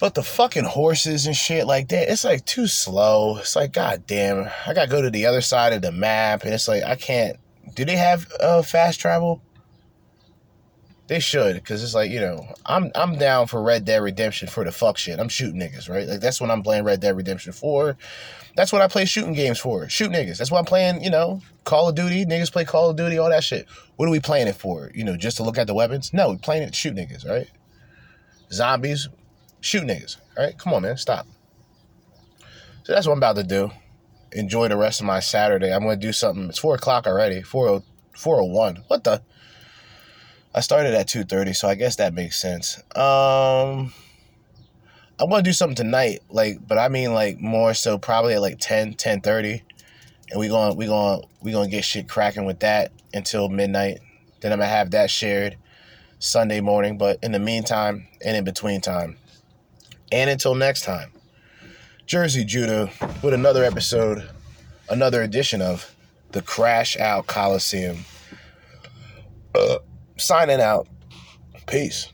But the fucking horses and shit like that, it's like too slow. It's like, god damn, I gotta go to the other side of the map, and it's like I can't. Do they have uh, fast travel? They should, because it's like you know, I'm I'm down for Red Dead Redemption for the fuck shit. I'm shooting niggas, right? Like that's what I'm playing Red Dead Redemption for. That's what I play shooting games for. Shoot niggas. That's what I'm playing. You know, Call of Duty. Niggas play Call of Duty. All that shit. What are we playing it for? You know, just to look at the weapons? No, we playing it to shoot niggas, right? Zombies shoot niggas. All right, come on, man, stop. So that's what I'm about to do. Enjoy the rest of my Saturday. I'm gonna do something. It's four o'clock already. 4 401. What the? I started at 2:30, so I guess that makes sense. Um I'm gonna do something tonight, like, but I mean like more so probably at like 10, 10:30. And we gonna we gonna we gonna get shit cracking with that until midnight. Then I'm gonna have that shared Sunday morning. But in the meantime and in between time, and until next time, Jerzee Judah with another episode, another edition of the Crash Out Coliseum. Uh, signing out. Peace.